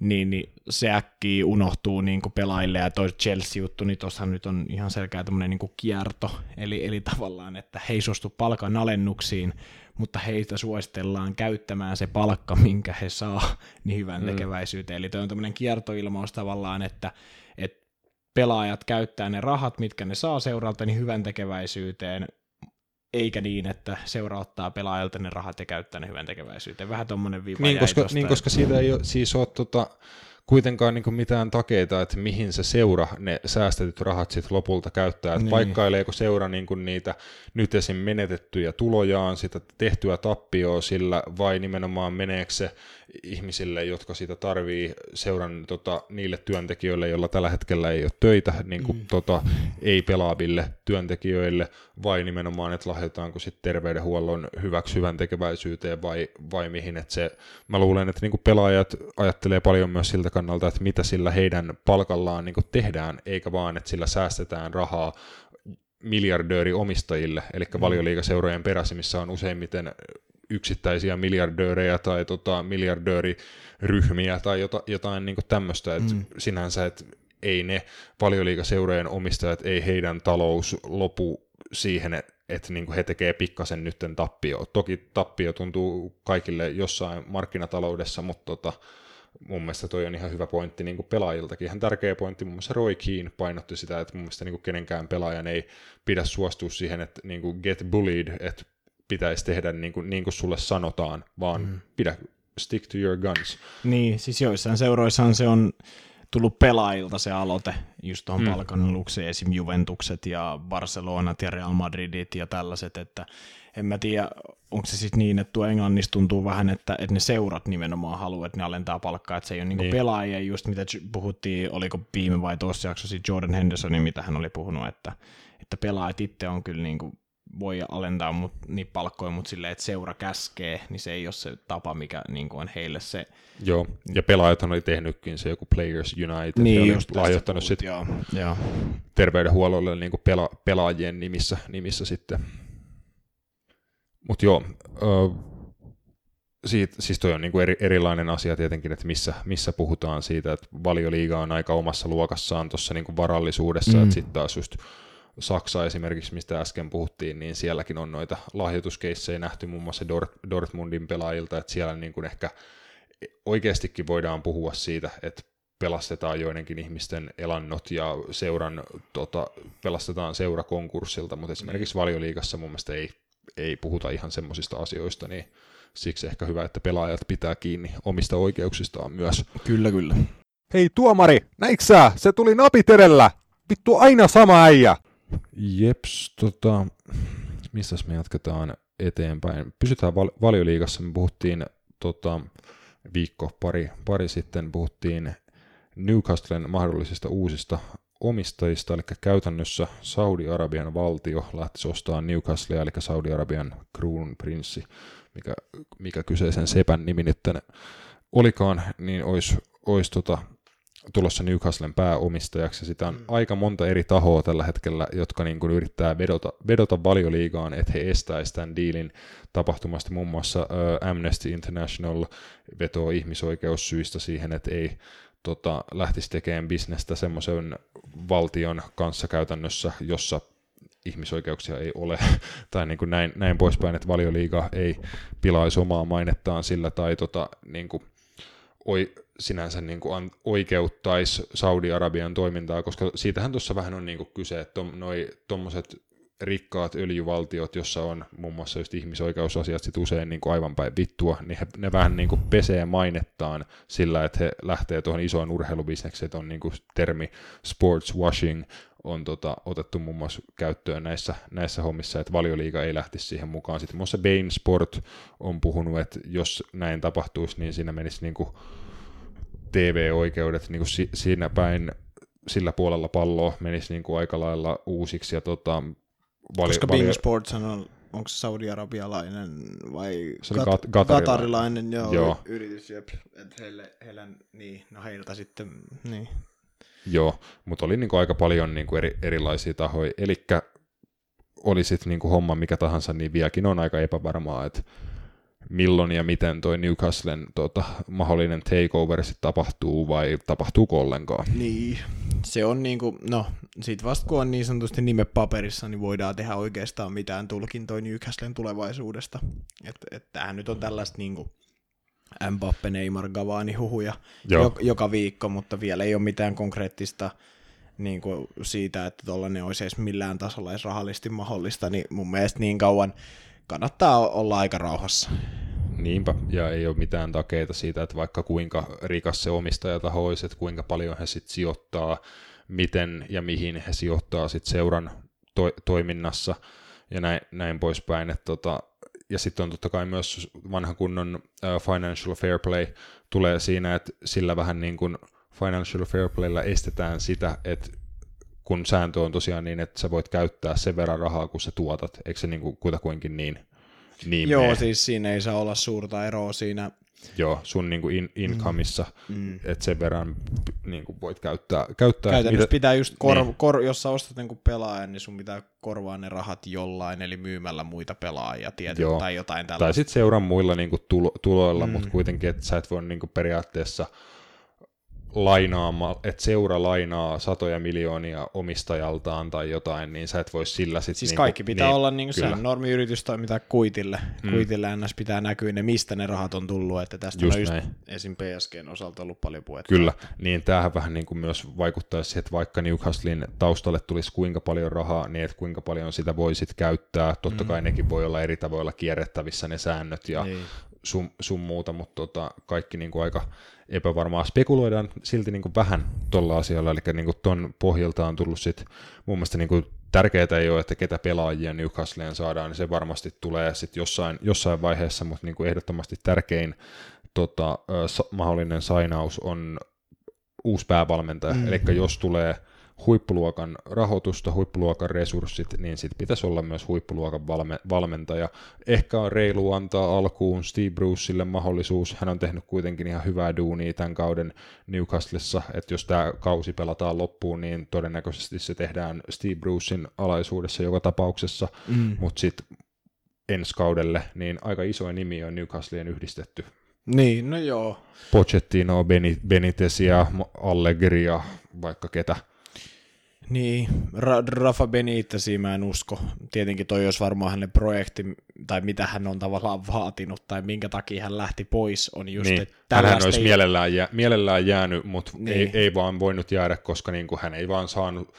niin, niin se äkkiä unohtuu niin kuin pelaajille, ja toi Chelsea-juttu, niin tuossahan nyt on ihan selkeä tämmöinen niin kierto, eli, eli tavallaan, että he ei suostu palkan alennuksiin, mutta heitä suositellaan käyttämään se palkka, minkä he saa, niin hyvän Mm. tekeväisyyteen. Eli toi on tämmöinen kiertoilmaus tavallaan, että, että pelaajat käyttää ne rahat, mitkä ne saa seuralta, niin hyvän tekeväisyyteen, eikä niin, että seura ottaa pelaajalta ne rahat ja käyttää ne hyvän tekeväisyyteen. Vähän tommonen viiva Niin koska, tosta, niin, koska siitä ei ole, siis ole tota, kuitenkaan niin mitään takeita, että mihin se seura ne säästetyt rahat sitten lopulta käyttää. Että Niin. Paikkaileeko seura niin kuin niitä nyt esim. menetettyjä tulojaan, sitä tehtyä tappioa sillä, vai nimenomaan meneekö se ihmisille, jotka sitä tarvii seuran tota, niille työntekijöille, joilla tällä hetkellä ei ole töitä, niin kuin, Mm. tota, ei pelaaville työntekijöille, vai nimenomaan, että lahjoitaanko sitten terveydenhuollon hyväksi hyvän tekeväisyyteen vai, vai mihin, että se, mä luulen, että niinku pelaajat ajattelee paljon myös siltä kannalta, että mitä sillä heidän palkallaan niinku tehdään, eikä vaan, että sillä säästetään rahaa miljardööri omistajille, eli Mm. valioliikaseurojen perässä, missä on useimmiten yksittäisiä miljardöörejä tai tota, miljardööriryhmiä tai jota, jotain niin tämmöistä, että mm. sinänsä, että ei ne valioliikaseurojen omistajat, ei heidän talous lopu siihen, että niin he tekee pikkasen nytten tappio. Toki tappio tuntuu kaikille jossain markkinataloudessa, mutta tota, mun mielestä toi on ihan hyvä pointti niin pelaajiltakin. Ihan tärkeä pointti, mun mielestä Roy Keane painotti sitä, että mun mielestä niin kenenkään pelaajan ei pidä suostua siihen, että niin get bullied, että pitäisi tehdä niin kuin, niin kuin sulle sanotaan, vaan mm. pidä stick to your guns. Niin, siis joissain seuroissahan se on tullut pelaajilta se aloite just tuohon mm. palkannukseen, esim. Juventukset ja Barcelonat ja Real Madridit ja tällaiset, että en mä tiedä, onko se sitten niin, että tuo Englannissa tuntuu vähän, että, että ne seurat nimenomaan haluaa, että ne alentaa palkkaa, että se ei ole niinku niin. pelaajia, just mitä puhuttiin, oliko viime vai tuossa jaksossa Jordan Hendersonin, mitä hän oli puhunut, että, että pelaajat itse on kyllä niinku voi alentaa mut, niin palkkoja, mutta silleen, että seura käskee, niin se ei ole se tapa, mikä niin on heille se. Joo, ja pelaajathan oli tehnytkin se joku Players United, niin, oli lahjoittanut sitten joo, joo. terveydenhuollolle niin kuin pela, pelaajien nimissä, nimissä sitten. Mutta joo, ö, siitä, siis toi on niin kuin eri, erilainen asia tietenkin, että missä, missä puhutaan siitä, että valioliiga on aika omassa luokassaan tuossa niin varallisuudessa, mm. että sitten taas just Saksa esimerkiksi, mistä äsken puhuttiin, niin sielläkin on noita lahjoituskeissejä nähty muun muassa Dort- Dortmundin pelaajilta, että siellä niin kuin ehkä oikeastikin voidaan puhua siitä, että pelastetaan joidenkin ihmisten elannot ja seuran, tota, pelastetaan seura konkurssilta, mutta esimerkiksi valioliigassa mun mielestä ei, ei puhuta ihan semmoisista asioista, niin siksi ehkä hyvä, että pelaajat pitää kiinni omista oikeuksistaan myös. Kyllä, kyllä. Hei tuomari, näiksää, se tuli napit edellä. Vittu aina sama äijä. Jeps, tota, missä me jatketaan eteenpäin? Pysytään val- valioliigassa, me puhuttiin tota, viikko pari, pari sitten, puhuttiin Newcastlen mahdollisista uusista omistajista, eli käytännössä Saudi-Arabian valtio lähti ostamaan Newcastlea, eli Saudi-Arabian kruunprinssi, mikä, mikä kyseisen sepän nimi nyt olikaan, niin olisi, olisi tota, tulossa Newcastlen pääomistajaksi. Sitä on mm. aika monta eri tahoa tällä hetkellä, jotka niin kuin yrittää vedota, vedota valioliigaan, että he estäisivät tämän diilin tapahtumasta. Muun muassa uh, Amnesty International vetoo ihmisoikeussyistä siihen, että ei tota, lähtisi tekemään bisnestä semmoisen valtion kanssa käytännössä, jossa ihmisoikeuksia ei ole, tai niin kuin näin, näin poispäin, että valioliiga ei pilaisi omaa mainettaan sillä, tai tota, niin kuin, oi, sinänsä niin kuin oikeuttaisi Saudi-Arabian toimintaa, koska siitähän tuossa vähän on niin kuin kyse, että noi tuommoiset rikkaat öljyvaltiot, jossa on muun muassa just ihmisoikeusasiat sit usein niin kuin aivan päin vittua, niin he, ne vähän niin kuin pesee mainettaan sillä, että he lähtee tuohon isoon urheilubisnekseen, että on niin kuin termi sports washing on tota, otettu muun muassa käyttöön näissä, näissä hommissa, että valioliiga ei lähtisi siihen mukaan. Sitten muun muassa Bain Sport on puhunut, että jos näin tapahtuisi, niin siinä menisi niin kuin TV-oikeudet niin kuin si, siinä päin sillä puolella palloa menisi niin kuin aika lailla uusiksi. Ja tota, vali, Koska. Bing Sports on, onko se saudi-arabialainen vai se kat- katarilainen. katarilainen joo, joo. yritys, jep, että heille, heille, niin, no heiltä sitten, niin. Joo, mutta oli niin kuin aika paljon niin kuin eri, erilaisia tahoja, eli oli sitten niin homma mikä tahansa, niin vieläkin on aika epävarmaa, että milloin ja miten toi Newcastlen tota, mahdollinen takeover sitten tapahtuu vai tapahtuuko ollenkaan. Niin, se on niinku, no sit vasta kun on niin sanotusti nime paperissa, niin voidaan tehdä oikeastaan mitään tulkintoja Newcastlen tulevaisuudesta. Että et tämähän nyt on tällaista niinku Mbappe, Neymar, Gavani huhuja jo, joka viikko, mutta vielä ei ole mitään konkreettista niin kuin siitä, että tuollainen olisi edes millään tasolla edes rahallisesti mahdollista, niin mun mielestä niin kauan kannattaa olla aika rauhassa. Niinpä, ja ei ole mitään takeita siitä, että vaikka kuinka rikas se omistajataho olisi, että kuinka paljon he sitten sijoittaa, miten ja mihin he sijoittaa sitten seuran to- toiminnassa ja näin, näin poispäin. Että tota, ja sitten on totta kai myös vanha kunnon uh, financial fair play tulee siinä, että sillä vähän niin kuin financial fair playlla estetään sitä, että kun sääntö on tosiaan niin, että sä voit käyttää sen verran rahaa, kun sä tuotat, eikö se niin kuin kutakuinkin niin, niin Joo, mene? siis siinä ei saa olla suurta eroa siinä, joo, sun niin kuin in, incomeissa, Mm. että sen verran niin kuin voit käyttää. käyttää Käytännössä mitä- pitää just, kor, niin. kor, jos sä ostat niinku pelaajan, niin sun pitää korvaa ne rahat jollain, eli myymällä muita pelaajia tietysti, Joo. tai jotain tai tällaista. sitten seuran muilla niin kuin tulo, tuloilla, Mm. mm. mutta kuitenkin, että sä et voi niin kuin periaatteessa lainaama, että seura lainaa satoja miljoonia omistajaltaan tai jotain, niin sä et voi sillä sitten... Siis kaikki pitää niin, olla niin kyllä. se normiyritys toimittaa kuitille. Mm. Kuitille ns. pitää näkyä ne, mistä ne rahat on tullut, että tästä Just on just näin. esim. PSGn osalta ollut paljon puhetta. Kyllä, niin tämähän vähän niin kuin myös vaikuttaisi siihen, että vaikka Newcastlein taustalle tulisi kuinka paljon rahaa, niin että kuinka paljon sitä voisit käyttää. Totta kai nekin voi olla eri tavoilla kierrettävissä ne säännöt ja Niin. sun, sun muuta, mutta tota, kaikki niin kuin aika epävarmaa. Spekuloidaan silti niin kuin vähän tuolla asialla, eli niin kuin ton pohjalta on tullut sit mun mielestä niin kuin tärkeää ei ole, että ketä pelaajia Newcastleen saadaan, niin se varmasti tulee sitten jossain, jossain vaiheessa, mutta niin kuin ehdottomasti tärkein tota, mahdollinen sainaus on uusi päävalmentaja, mm. eli jos tulee huippuluokan rahoitusta, huippuluokan resurssit, niin sitten pitäisi olla myös huippuluokan valme- valmentaja. Ehkä on reilu antaa alkuun Steve Brucelle mahdollisuus, hän on tehnyt kuitenkin ihan hyvää duunia tämän kauden Newcastlessa, että jos tämä kausi pelataan loppuun, niin todennäköisesti se tehdään Steve Brucein alaisuudessa joka tapauksessa, Mm. mutta sitten ensi kaudelle, niin aika isoja nimi on Newcastleen yhdistetty. Niin, no joo. Pochettino, Beni- Benitezia, Allegria, vaikka ketä. Niin, Ra- Rafa Benitezia mä en usko. Tietenkin toi olisi varmaan hänen projekti, tai mitä hän on tavallaan vaatinut, tai minkä takia hän lähti pois, on just, Niin, että hänhän tällaista olisi ei- mielellään, jää, mielellään jäänyt, mutta Niin. ei, ei vaan voinut jäädä, koska niin kuin hän ei vaan saanut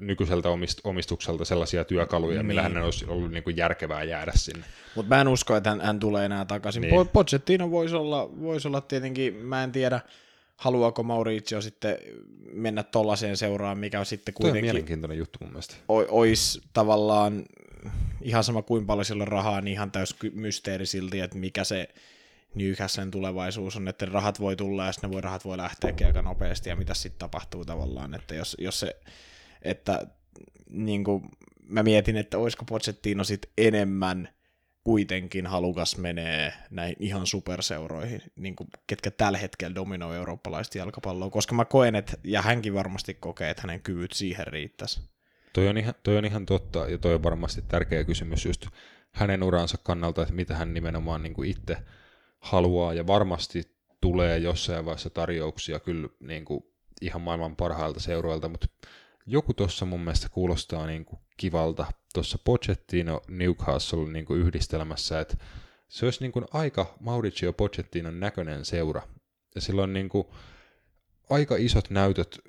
nykyiseltä omist, omistukselta sellaisia työkaluja, millä Niin. hänen olisi ollut niin kuin järkevää jäädä sinne. Mutta mä en usko, että hän, hän tulee enää takaisin. Niin. Niin. Pochettino voisi olla, vois olla tietenkin, mä en tiedä, haluaako Mauricio sitten mennä tollaiseen seuraan, mikä sitten Tuo on kuitenkin mielenkiintoinen juttu mun mielestä. olisi tavallaan ihan sama kuin paljon sillä rahaa, niin ihan täys mysteeri silti, että mikä se Newcastlen tulevaisuus on, että rahat voi tulla ja sitten ne voi, rahat voi lähteäkin aika nopeasti ja mitä sitten tapahtuu tavallaan, että jos, jos se, että niin kuin, mä mietin, että olisiko Pochettino sitten enemmän kuitenkin halukas menee näihin ihan superseuroihin, niin kuin, ketkä tällä hetkellä dominoi eurooppalaista jalkapalloa, koska mä koen, että, ja hänkin varmasti kokee, että hänen kyvyt siihen riittäisi. Toi on, ihan, toi on ihan totta, ja toi on varmasti tärkeä kysymys just hänen uransa kannalta, että mitä hän nimenomaan niin kuin itse haluaa, ja varmasti tulee jossain vaiheessa tarjouksia kyllä niin kuin ihan maailman parhailta seuroilta, mutta joku tuossa mun mielestä kuulostaa niin kuin kivalta tuossa Pochettino Newcastle niin kuin yhdistelmässä, että se olisi niin kuin aika Mauricio Pochettinon näköinen seura, ja sillä on niin kuin aika isot näytöt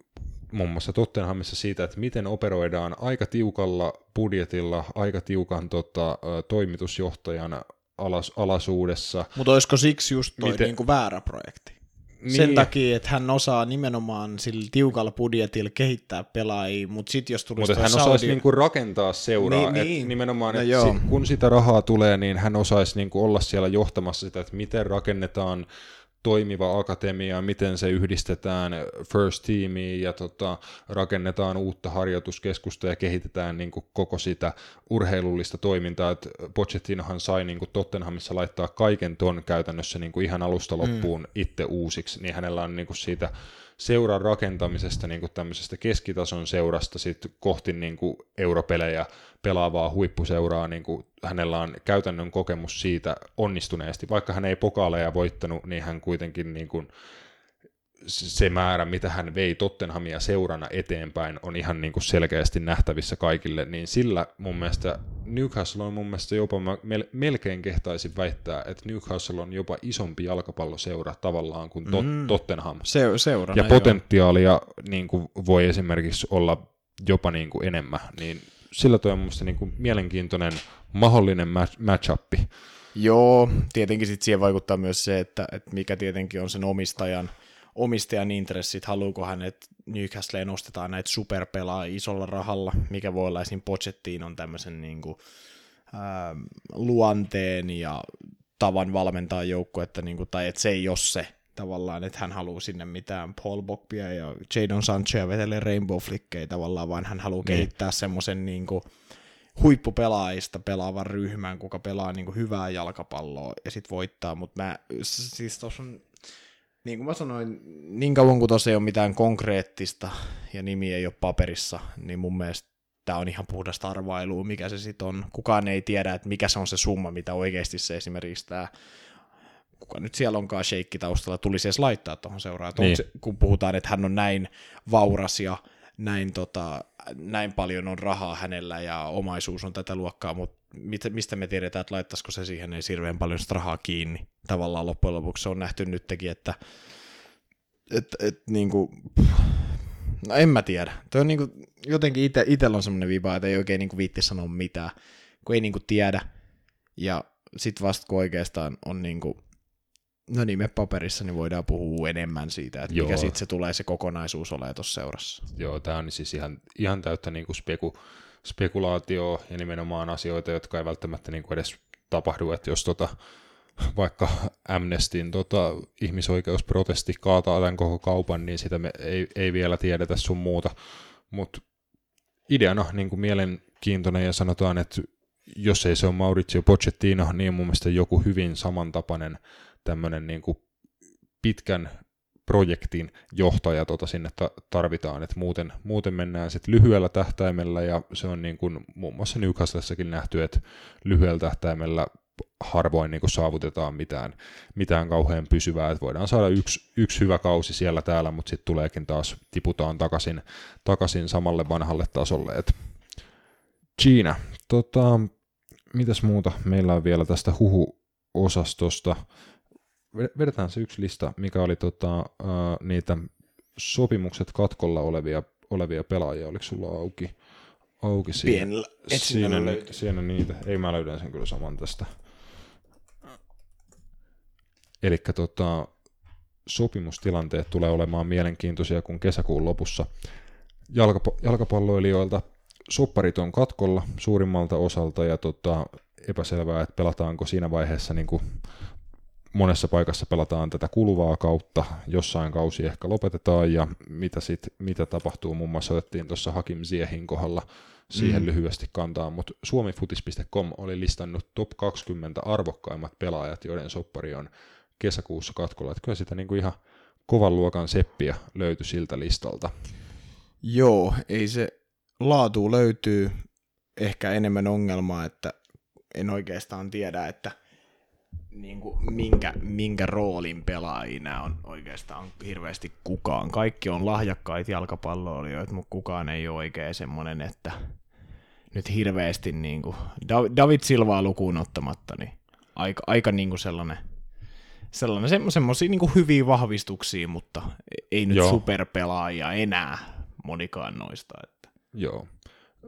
muun muassa Tottenhamissa siitä, että miten operoidaan aika tiukalla budjetilla, aika tiukan tota, toimitusjohtajan alas, alasuudessa. Mutta olisiko siksi just toi Miten- niinku väärä projekti? Niin. Sen takia, että hän osaa nimenomaan sillä tiukalla budjetilla kehittää pelaajia, mutta sitten jos tulisi Mutta hän Saudi... osaisi niinku rakentaa seuraa, Niin, niin, niin. nimenomaan, No että joo. si- kun sitä rahaa tulee, niin hän osaisi niinku olla siellä johtamassa sitä, että miten rakennetaan toimiva akatemia, miten se yhdistetään first teamiin ja tota, rakennetaan uutta harjoituskeskusta ja kehitetään niin kuin koko sitä urheilullista toimintaa. Et Pochettinohan sai niin kuin Tottenhamissa laittaa kaiken ton käytännössä niin kuin ihan alusta loppuun mm. itse uusiksi, niin hänellä on niin kuin siitä seuran rakentamisesta niin kuin tämmöisestä keskitason seurasta sit kohti niin kuin europelejä pelaavaa huippuseuraa, niin kuin hänellä on käytännön kokemus siitä onnistuneesti. Vaikka hän ei pokaaleja voittanut, niin hän kuitenkin niin kuin se määrä, mitä hän vei Tottenhamia seurana eteenpäin, on ihan niin kuin selkeästi nähtävissä kaikille, niin sillä mun mielestä Newcastle on mun mielestä jopa, mä mel- melkein kehtaisin väittää, että Newcastle on jopa isompi jalkapalloseura tavallaan kuin tot- Mm. Tottenham. Se, seurana, Ja potentiaalia niin kuin voi esimerkiksi olla jopa niin kuin enemmän, niin sillä toi on mun niin kuin mielenkiintoinen mahdollinen match- match-up. Joo, tietenkin sit siihen vaikuttaa myös se, että, että mikä tietenkin on sen omistajan, omistajan intressit, haluuko hän, että Newcastleen nostetaan näitä superpelaajia isolla rahalla, mikä voi olla esim. Pochettinon tämmöisen niin kuin, ää, luonteen ja tavan valmentaa joukkuetta, niin kuin, tai että se ei ole se tavallaan, että hän haluaa sinne mitään Paul Bogbia ja Jadon Sanchoa vetelee Rainbow Flickejä tavallaan, vaan hän haluaa Niin. kehittää semmoisen niin kuin, huippupelaajista pelaavan ryhmän, kuka pelaa niin kuin hyvää jalkapalloa ja sitten voittaa, mutta mä, siis tuossa on, niin kuin mä sanoin, niin kauan kuin tuossa ei ole mitään konkreettista ja nimi ei ole paperissa, niin mun mielestä tämä on ihan puhdasta arvailua, mikä se sitten on. Kukaan ei tiedä, että mikä se on se summa, mitä oikeasti se esimerkiksi tämä kuka nyt siellä onkaan sheikki taustalla, tulisi edes laittaa tuohon seuraan. Niin. Se, kun puhutaan, että hän on näin vauras ja näin, tota, näin paljon on rahaa hänellä ja omaisuus on tätä luokkaa, mutta mit, mistä me tiedetään, että laittaisiko se siihen ei hirveän paljon sitä rahaa kiinni. Tavallaan loppujen lopuksi se on nähty nytkin, että et, et, niin kuin, no en mä tiedä. Toi on niin kuin, jotenkin ite, itellä on semmoinen viba, että ei oikein niin kuin viitti sanoa mitään, kun ei niin kuin tiedä. Ja sitten vasta kun oikeastaan on niin kuin, no nime paperissa, niin voidaan puhua enemmän siitä, että Joo. mikä sitten se tulee se kokonaisuus olemaan tuossa seurassa. Joo, tämä on siis ihan, ihan täyttä niin kuin speku, spekulaatioa ja nimenomaan asioita, jotka ei välttämättä niin kuin edes tapahdu, että jos tota, vaikka Amnestin tota, ihmisoikeusprotesti kaataa tämän koko kaupan, niin sitä me ei, ei vielä tiedetä sun muuta, mutta ideana niin kuin mielenkiintoinen ja sanotaan, että jos ei se ole Maurizio Pochettino, niin mun mielestä joku hyvin samantapainen tämmöinen niin kuin pitkän projektin johtaja tota sinne ta- tarvitaan, että muuten, muuten mennään sitten lyhyellä tähtäimellä ja se on niin kuin muun muassa Newcastlessakin nähty, että lyhyellä tähtäimellä harvoin niin kuin saavutetaan mitään, mitään kauhean pysyvää, että voidaan saada yksi, yksi hyvä kausi siellä täällä, mutta sitten tuleekin taas, tiputaan takaisin, takaisin samalle vanhalle tasolle. Et Kiina, tota, mitäs muuta meillä on vielä tästä huhu-osastosta? Vedetään se yksi lista, mikä oli tota, uh, niitä sopimukset katkolla olevia, olevia pelaajia, oliko sulla auki, auki siinä? Pienellä siinä, siinä niitä, ei mä löydän sen kyllä saman tästä. Eli tota, sopimustilanteet tulee olemaan mielenkiintoisia, kun kesäkuun lopussa jalkapa- jalkapalloilijoilta sopparit on katkolla suurimmalta osalta ja tota, epäselvää, että pelataanko siinä vaiheessa niin kuin monessa paikassa pelataan tätä kuluvaa kautta, jossain kausi ehkä lopetetaan ja mitä, sit, mitä tapahtuu, muun muassa otettiin tuossa Hakim Ziehin kohdalla siihen mm. lyhyesti kantaa, mutta suomifutis.com oli listannut top 20 arvokkaimmat pelaajat, joiden soppari on kesäkuussa katkolla, että kyllä sitä niinku ihan kovan luokan seppiä löytyi siltä listalta. Joo, ei se laatu löytyy ehkä enemmän ongelmaa, että en oikeastaan tiedä, että niin kuin minkä, minkä roolin pelaajina on oikeastaan hirveästi kukaan. Kaikki on lahjakkaita jalkapalloilijoita, mutta kukaan ei ole oikein semmoinen, että nyt hirveästi niin kuin David Silvaa lukuun ottamatta, niin aika, aika niin kuin sellainen, sellainen semmo, semmoisia niin kuin hyviä vahvistuksia, mutta ei nyt Joo. superpelaajia enää monikaan noista. Että. Joo.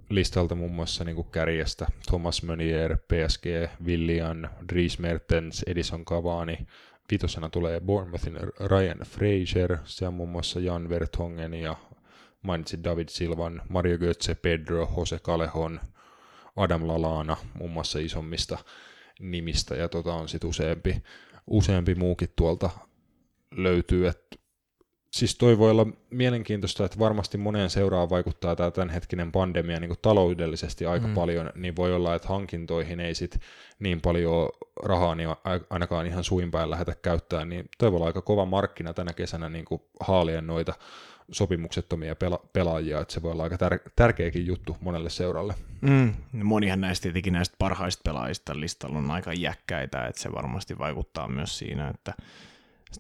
Listalta muun muassa niin kuin kärjestä Thomas Meunier, PSG, Willian, Dries Mertens, Edison Cavani. Vitosena tulee Bournemouthin Ryan Fraser, se on muun muassa Jan Vertongen ja mainitsin David Silvan, Mario Götze, Pedro, Jose Callejon, Adam Lalana, muun muassa isommista nimistä, ja tota on sitten useampi, useampi muukin tuolta löytyy, että siis toi voi olla mielenkiintoista, että varmasti moneen seuraan vaikuttaa tämä tämänhetkinen pandemia niin kuin taloudellisesti aika mm. paljon, niin voi olla, että hankintoihin ei sit niin paljon rahaa niin ainakaan ihan suinpäin lähdetä käyttämään, niin toi voi olla aika kova markkina tänä kesänä niin kuin haalien noita sopimuksettomia pela- pelaajia, että se voi olla aika tär- tärkeäkin juttu monelle seuralle. Mm. Monihan näistä tietenkin näistä parhaista pelaajista listalla on aika jäkkäitä, että se varmasti vaikuttaa myös siinä, että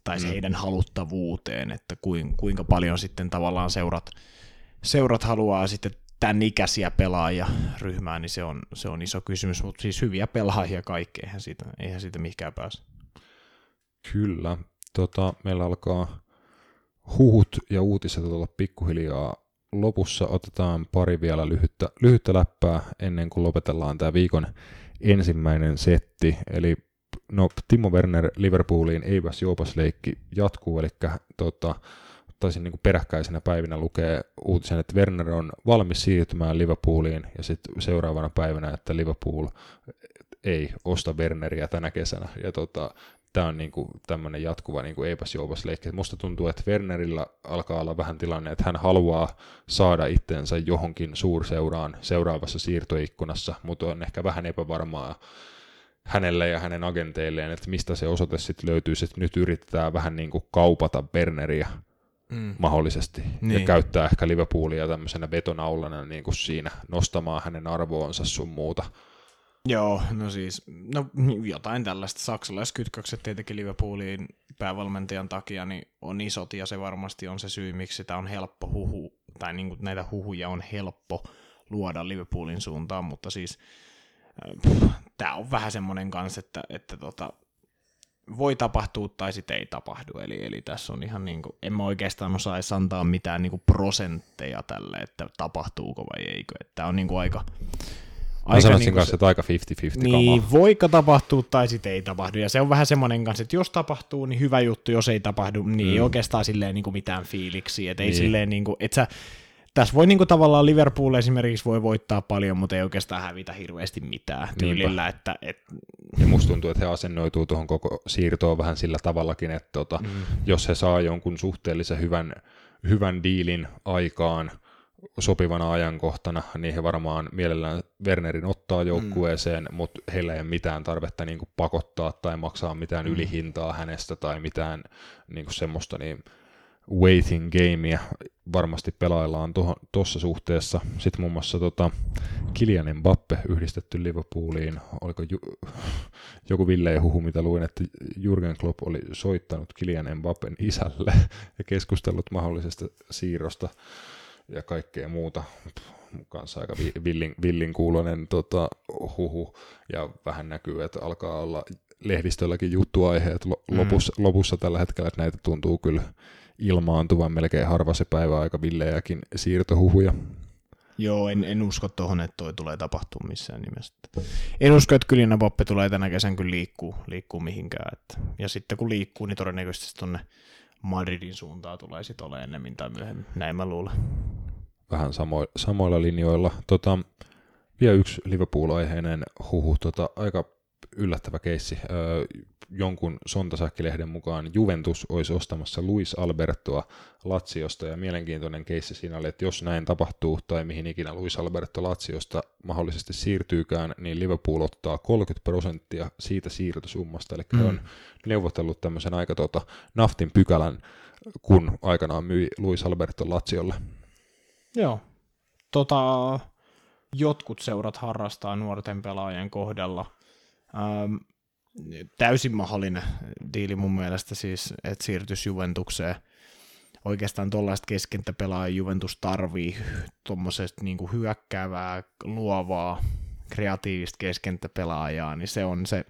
tai se heidän haluttavuuteen, että kuinka paljon sitten tavallaan seurat, seurat haluaa sitten tämän ikäisiä pelaajia ryhmään, niin se on, se on iso kysymys, mutta siis hyviä pelaajia kaikki, eihän siitä, eihän siitä mihinkään pääse. Kyllä. Tota, meillä alkaa huhut ja uutiset olla pikkuhiljaa lopussa. Otetaan pari vielä lyhyttä, lyhyttä läppää ennen kuin lopetellaan tämä viikon ensimmäinen setti, eli no Timo Werner Liverpooliin eipäs juopas leikki jatkuu, eli tota, taisin niin peräkkäisenä päivinä lukee uutisen, että Werner on valmis siirtymään Liverpooliin, ja sitten seuraavana päivänä, että Liverpool ei osta Werneriä tänä kesänä, ja tota, tämä on niinku tämmöinen jatkuva niinku eipäs joupas leikki. Musta tuntuu, että Wernerillä alkaa olla vähän tilanne, että hän haluaa saada itsensä johonkin suurseuraan seuraavassa siirtoikkunassa, mutta on ehkä vähän epävarmaa hänelle ja hänen agenteilleen, että mistä se osoite sitten löytyy, että nyt yritetään vähän niin kuin kaupata Berneriä mm. mahdollisesti niin. ja käyttää ehkä Liverpoolia tämmöisenä vetonaulana niin kuin siinä nostamaan hänen arvoonsa sun muuta. Joo, no siis, no jotain tällaista. Saksalaiskytkökset tietenkin Liverpoolin päävalmentajan takia niin on isot ja se varmasti on se syy, miksi sitä on helppo huhu, tai niin kuin näitä huhuja on helppo luoda Liverpoolin suuntaan, mutta siis tämä on vähän semmoinen kanssa, että, että tota, voi tapahtua tai sitten ei tapahdu. Eli, eli tässä on ihan niin kuin, en mä oikeastaan osaisi antaa mitään niin kuin prosentteja tälle, että tapahtuuko vai eikö. Tämä on niin kuin aika... Mä sanoisin niin kanssa, se, että aika 50-50 Niin, kama. voiko tapahtua tai sitten ei tapahdu. Ja se on vähän semmoinen kanssa, että jos tapahtuu, niin hyvä juttu, jos ei tapahdu, niin mm. ei oikeastaan silleen niin kuin mitään fiiliksiä. Että niin. ei silleen niin kuin, että sä tässä voi niinku tavallaan Liverpool esimerkiksi voi voittaa paljon, mutta ei oikeastaan hävitä hirveästi mitään tyylillä. Että, et... Ja musta tuntuu, että he asennoituu tuohon koko siirtoon vähän sillä tavallakin, että tota, mm. jos he saa jonkun suhteellisen hyvän, hyvän diilin aikaan sopivana ajankohtana, niin he varmaan mielellään Wernerin ottaa mm. joukkueeseen, mm. mutta heillä ei ole mitään tarvetta niin kuin pakottaa tai maksaa mitään mm. ylihintaa hänestä tai mitään niin kuin semmoista, niin waiting gamea varmasti pelaillaan tuossa suhteessa. Sitten muun muassa tota, Kilian Mbappe yhdistetty Liverpooliin. Oliko ju, joku Ville huhu, mitä luin, että Jurgen Klopp oli soittanut Kilian Mbappen isälle ja keskustellut mahdollisesta siirrosta ja kaikkea muuta kanssa aika villin, villin kuulonen tota, huhu, ja vähän näkyy, että alkaa olla lehdistölläkin juttuaiheet lopussa, mm. lopussa tällä hetkellä, että näitä tuntuu kyllä ilmaantuvan melkein harva se päivä aika villejäkin siirtohuhuja. Joo, en, en usko tuohon, että toi tulee tapahtumaan missään nimessä. En usko, että Kylinä Poppe tulee tänä kesän kyllä liikkuu, liikkuu mihinkään. Että. Ja sitten kun liikkuu, niin todennäköisesti tuonne Madridin suuntaan tulee sitten olemaan ennemmin tai myöhemmin. Näin mä luulen. Vähän samo- samoilla linjoilla. Tota, vielä yksi Liverpool-aiheinen huhu. Tota, aika yllättävä keissi. Öö, jonkun sontasäkkilehden mukaan Juventus olisi ostamassa Luis Albertoa Laziosta, ja mielenkiintoinen keissi siinä oli, että jos näin tapahtuu, tai mihin ikinä Luis Alberto Laziosta mahdollisesti siirtyykään, niin Liverpool ottaa 30 prosenttia siitä siirtosummasta, eli mm. on neuvotellut tämmöisen aika tota, naftin pykälän, kun aikanaan myi Luis Alberto Laziolle. Joo. Tota, jotkut seurat harrastaa nuorten pelaajien kohdalla – Ähm, täysin mahdollinen diili mun mielestä siis, että siirtyisi Juventukseen. Oikeastaan tuollaista keskentäpelaajaa Juventus tarvii tuommoisesta niin hyökkäävää, luovaa, kreatiivista keskentäpelaajaa, niin se on se,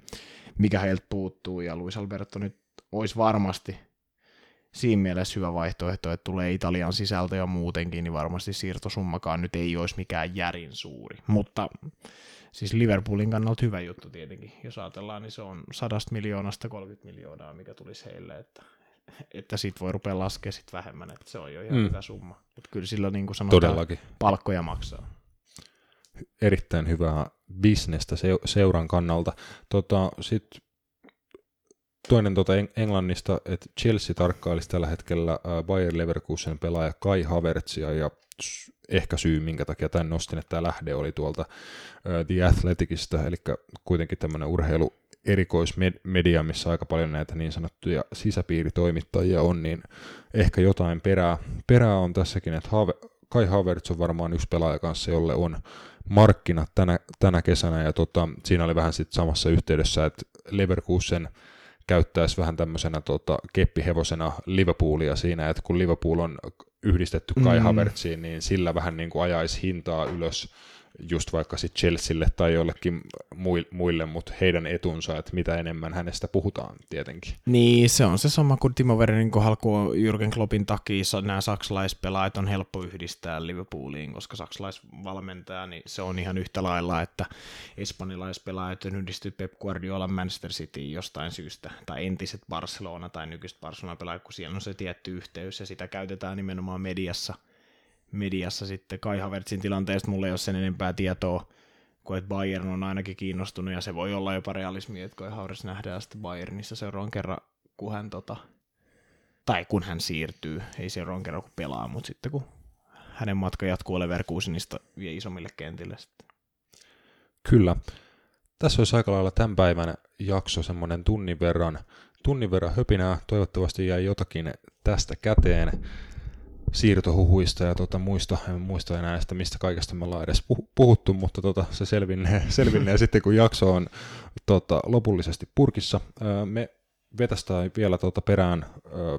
mikä heiltä puuttuu, ja Luis Alberto nyt olisi varmasti siinä mielessä hyvä vaihtoehto, että tulee Italian sisältö ja muutenkin, niin varmasti siirtosummakaan nyt ei olisi mikään järin suuri, mutta siis Liverpoolin kannalta hyvä juttu tietenkin, jos ajatellaan, niin se on sadasta miljoonasta 30 miljoonaa, mikä tulisi heille, että, että sit voi rupea laskemaan sit vähemmän, että se on jo ihan mm. hyvä summa. Että kyllä sillä niin kuin sanotaan, Todellakin. palkkoja maksaa. Erittäin hyvää bisnestä seuran kannalta. Tota, Sitten toinen tuota Englannista, että Chelsea tarkkailisi tällä hetkellä Bayer Leverkusen pelaaja Kai Havertzia ja ehkä syy, minkä takia tämän nostin, että tämä lähde oli tuolta The Athleticista, eli kuitenkin tämmöinen urheilu erikoismedia, missä aika paljon näitä niin sanottuja sisäpiiritoimittajia on, niin ehkä jotain perää, perää on tässäkin, että Have, Kai Havertz on varmaan yksi pelaaja kanssa, jolle on markkinat tänä, tänä kesänä, ja tota, siinä oli vähän sitten samassa yhteydessä, että Leverkusen käyttäisi vähän tämmöisenä tota, keppihevosena Liverpoolia siinä, että kun Liverpool on yhdistetty Kai mm. Havertziin, niin sillä vähän niin kuin ajaisi hintaa ylös just vaikka sitten Chelsealle tai jollekin muille, mutta heidän etunsa, että mitä enemmän hänestä puhutaan tietenkin. Niin, se on se sama kuin Timo Wernerin kohdalla, kun Jürgen Kloppin takia nämä saksalaispelaajat on helppo yhdistää Liverpooliin, koska saksalaisvalmentaja, niin se on ihan yhtä lailla, että espanjalaispelaajat on yhdistetty Pep Guardiola Manchester City jostain syystä, tai entiset Barcelona tai nykyiset Barcelona-pelaajat, kun siellä on se tietty yhteys, ja sitä käytetään nimenomaan mediassa – mediassa sitten Kai Havertzin tilanteesta mulla ei ole sen enempää tietoa joukkue, että Bayern on ainakin kiinnostunut, ja se voi olla jopa realismi, että kun Hauris nähdään sitten Bayernissa seuraavan kerran, kun hän, tota, tai kun hän siirtyy, ei seuraavan kerran kun pelaa, mutta sitten kun hänen matka jatkuu Leverkusenista vie isommille kentille sitten. Kyllä. Tässä olisi aika lailla tämän päivän jakso semmoinen tunnin verran, tunnin verran höpinää. Toivottavasti jäi jotakin tästä käteen siirtohuhuista ja tota, muista, en muista enää sitä, mistä kaikesta me ollaan edes puhuttu, mutta tota, se selvinnee, selvinnee sitten, kun jakso on tota, lopullisesti purkissa. Me vetästään vielä tuota perään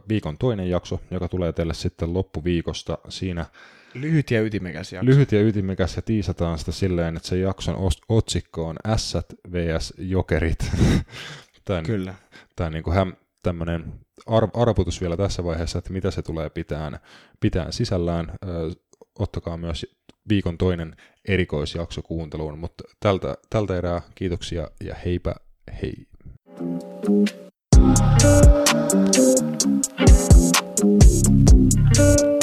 viikon toinen jakso, joka tulee teille sitten loppuviikosta. Siinä Lyhyt ja ytimekäs jakso. Lyhyt ja ytimekäs ja tiisataan sitä silleen, että se jakson otsikko on S vs. Jokerit. Tämä, Kyllä. Tämä niin kuin häm, tämmöinen arv, arvotus vielä tässä vaiheessa, että mitä se tulee pitään, pitään sisällään. Ö, ottakaa myös viikon toinen erikoisjakso kuunteluun, mutta tältä, tältä erää kiitoksia ja heipä hei. Thank you.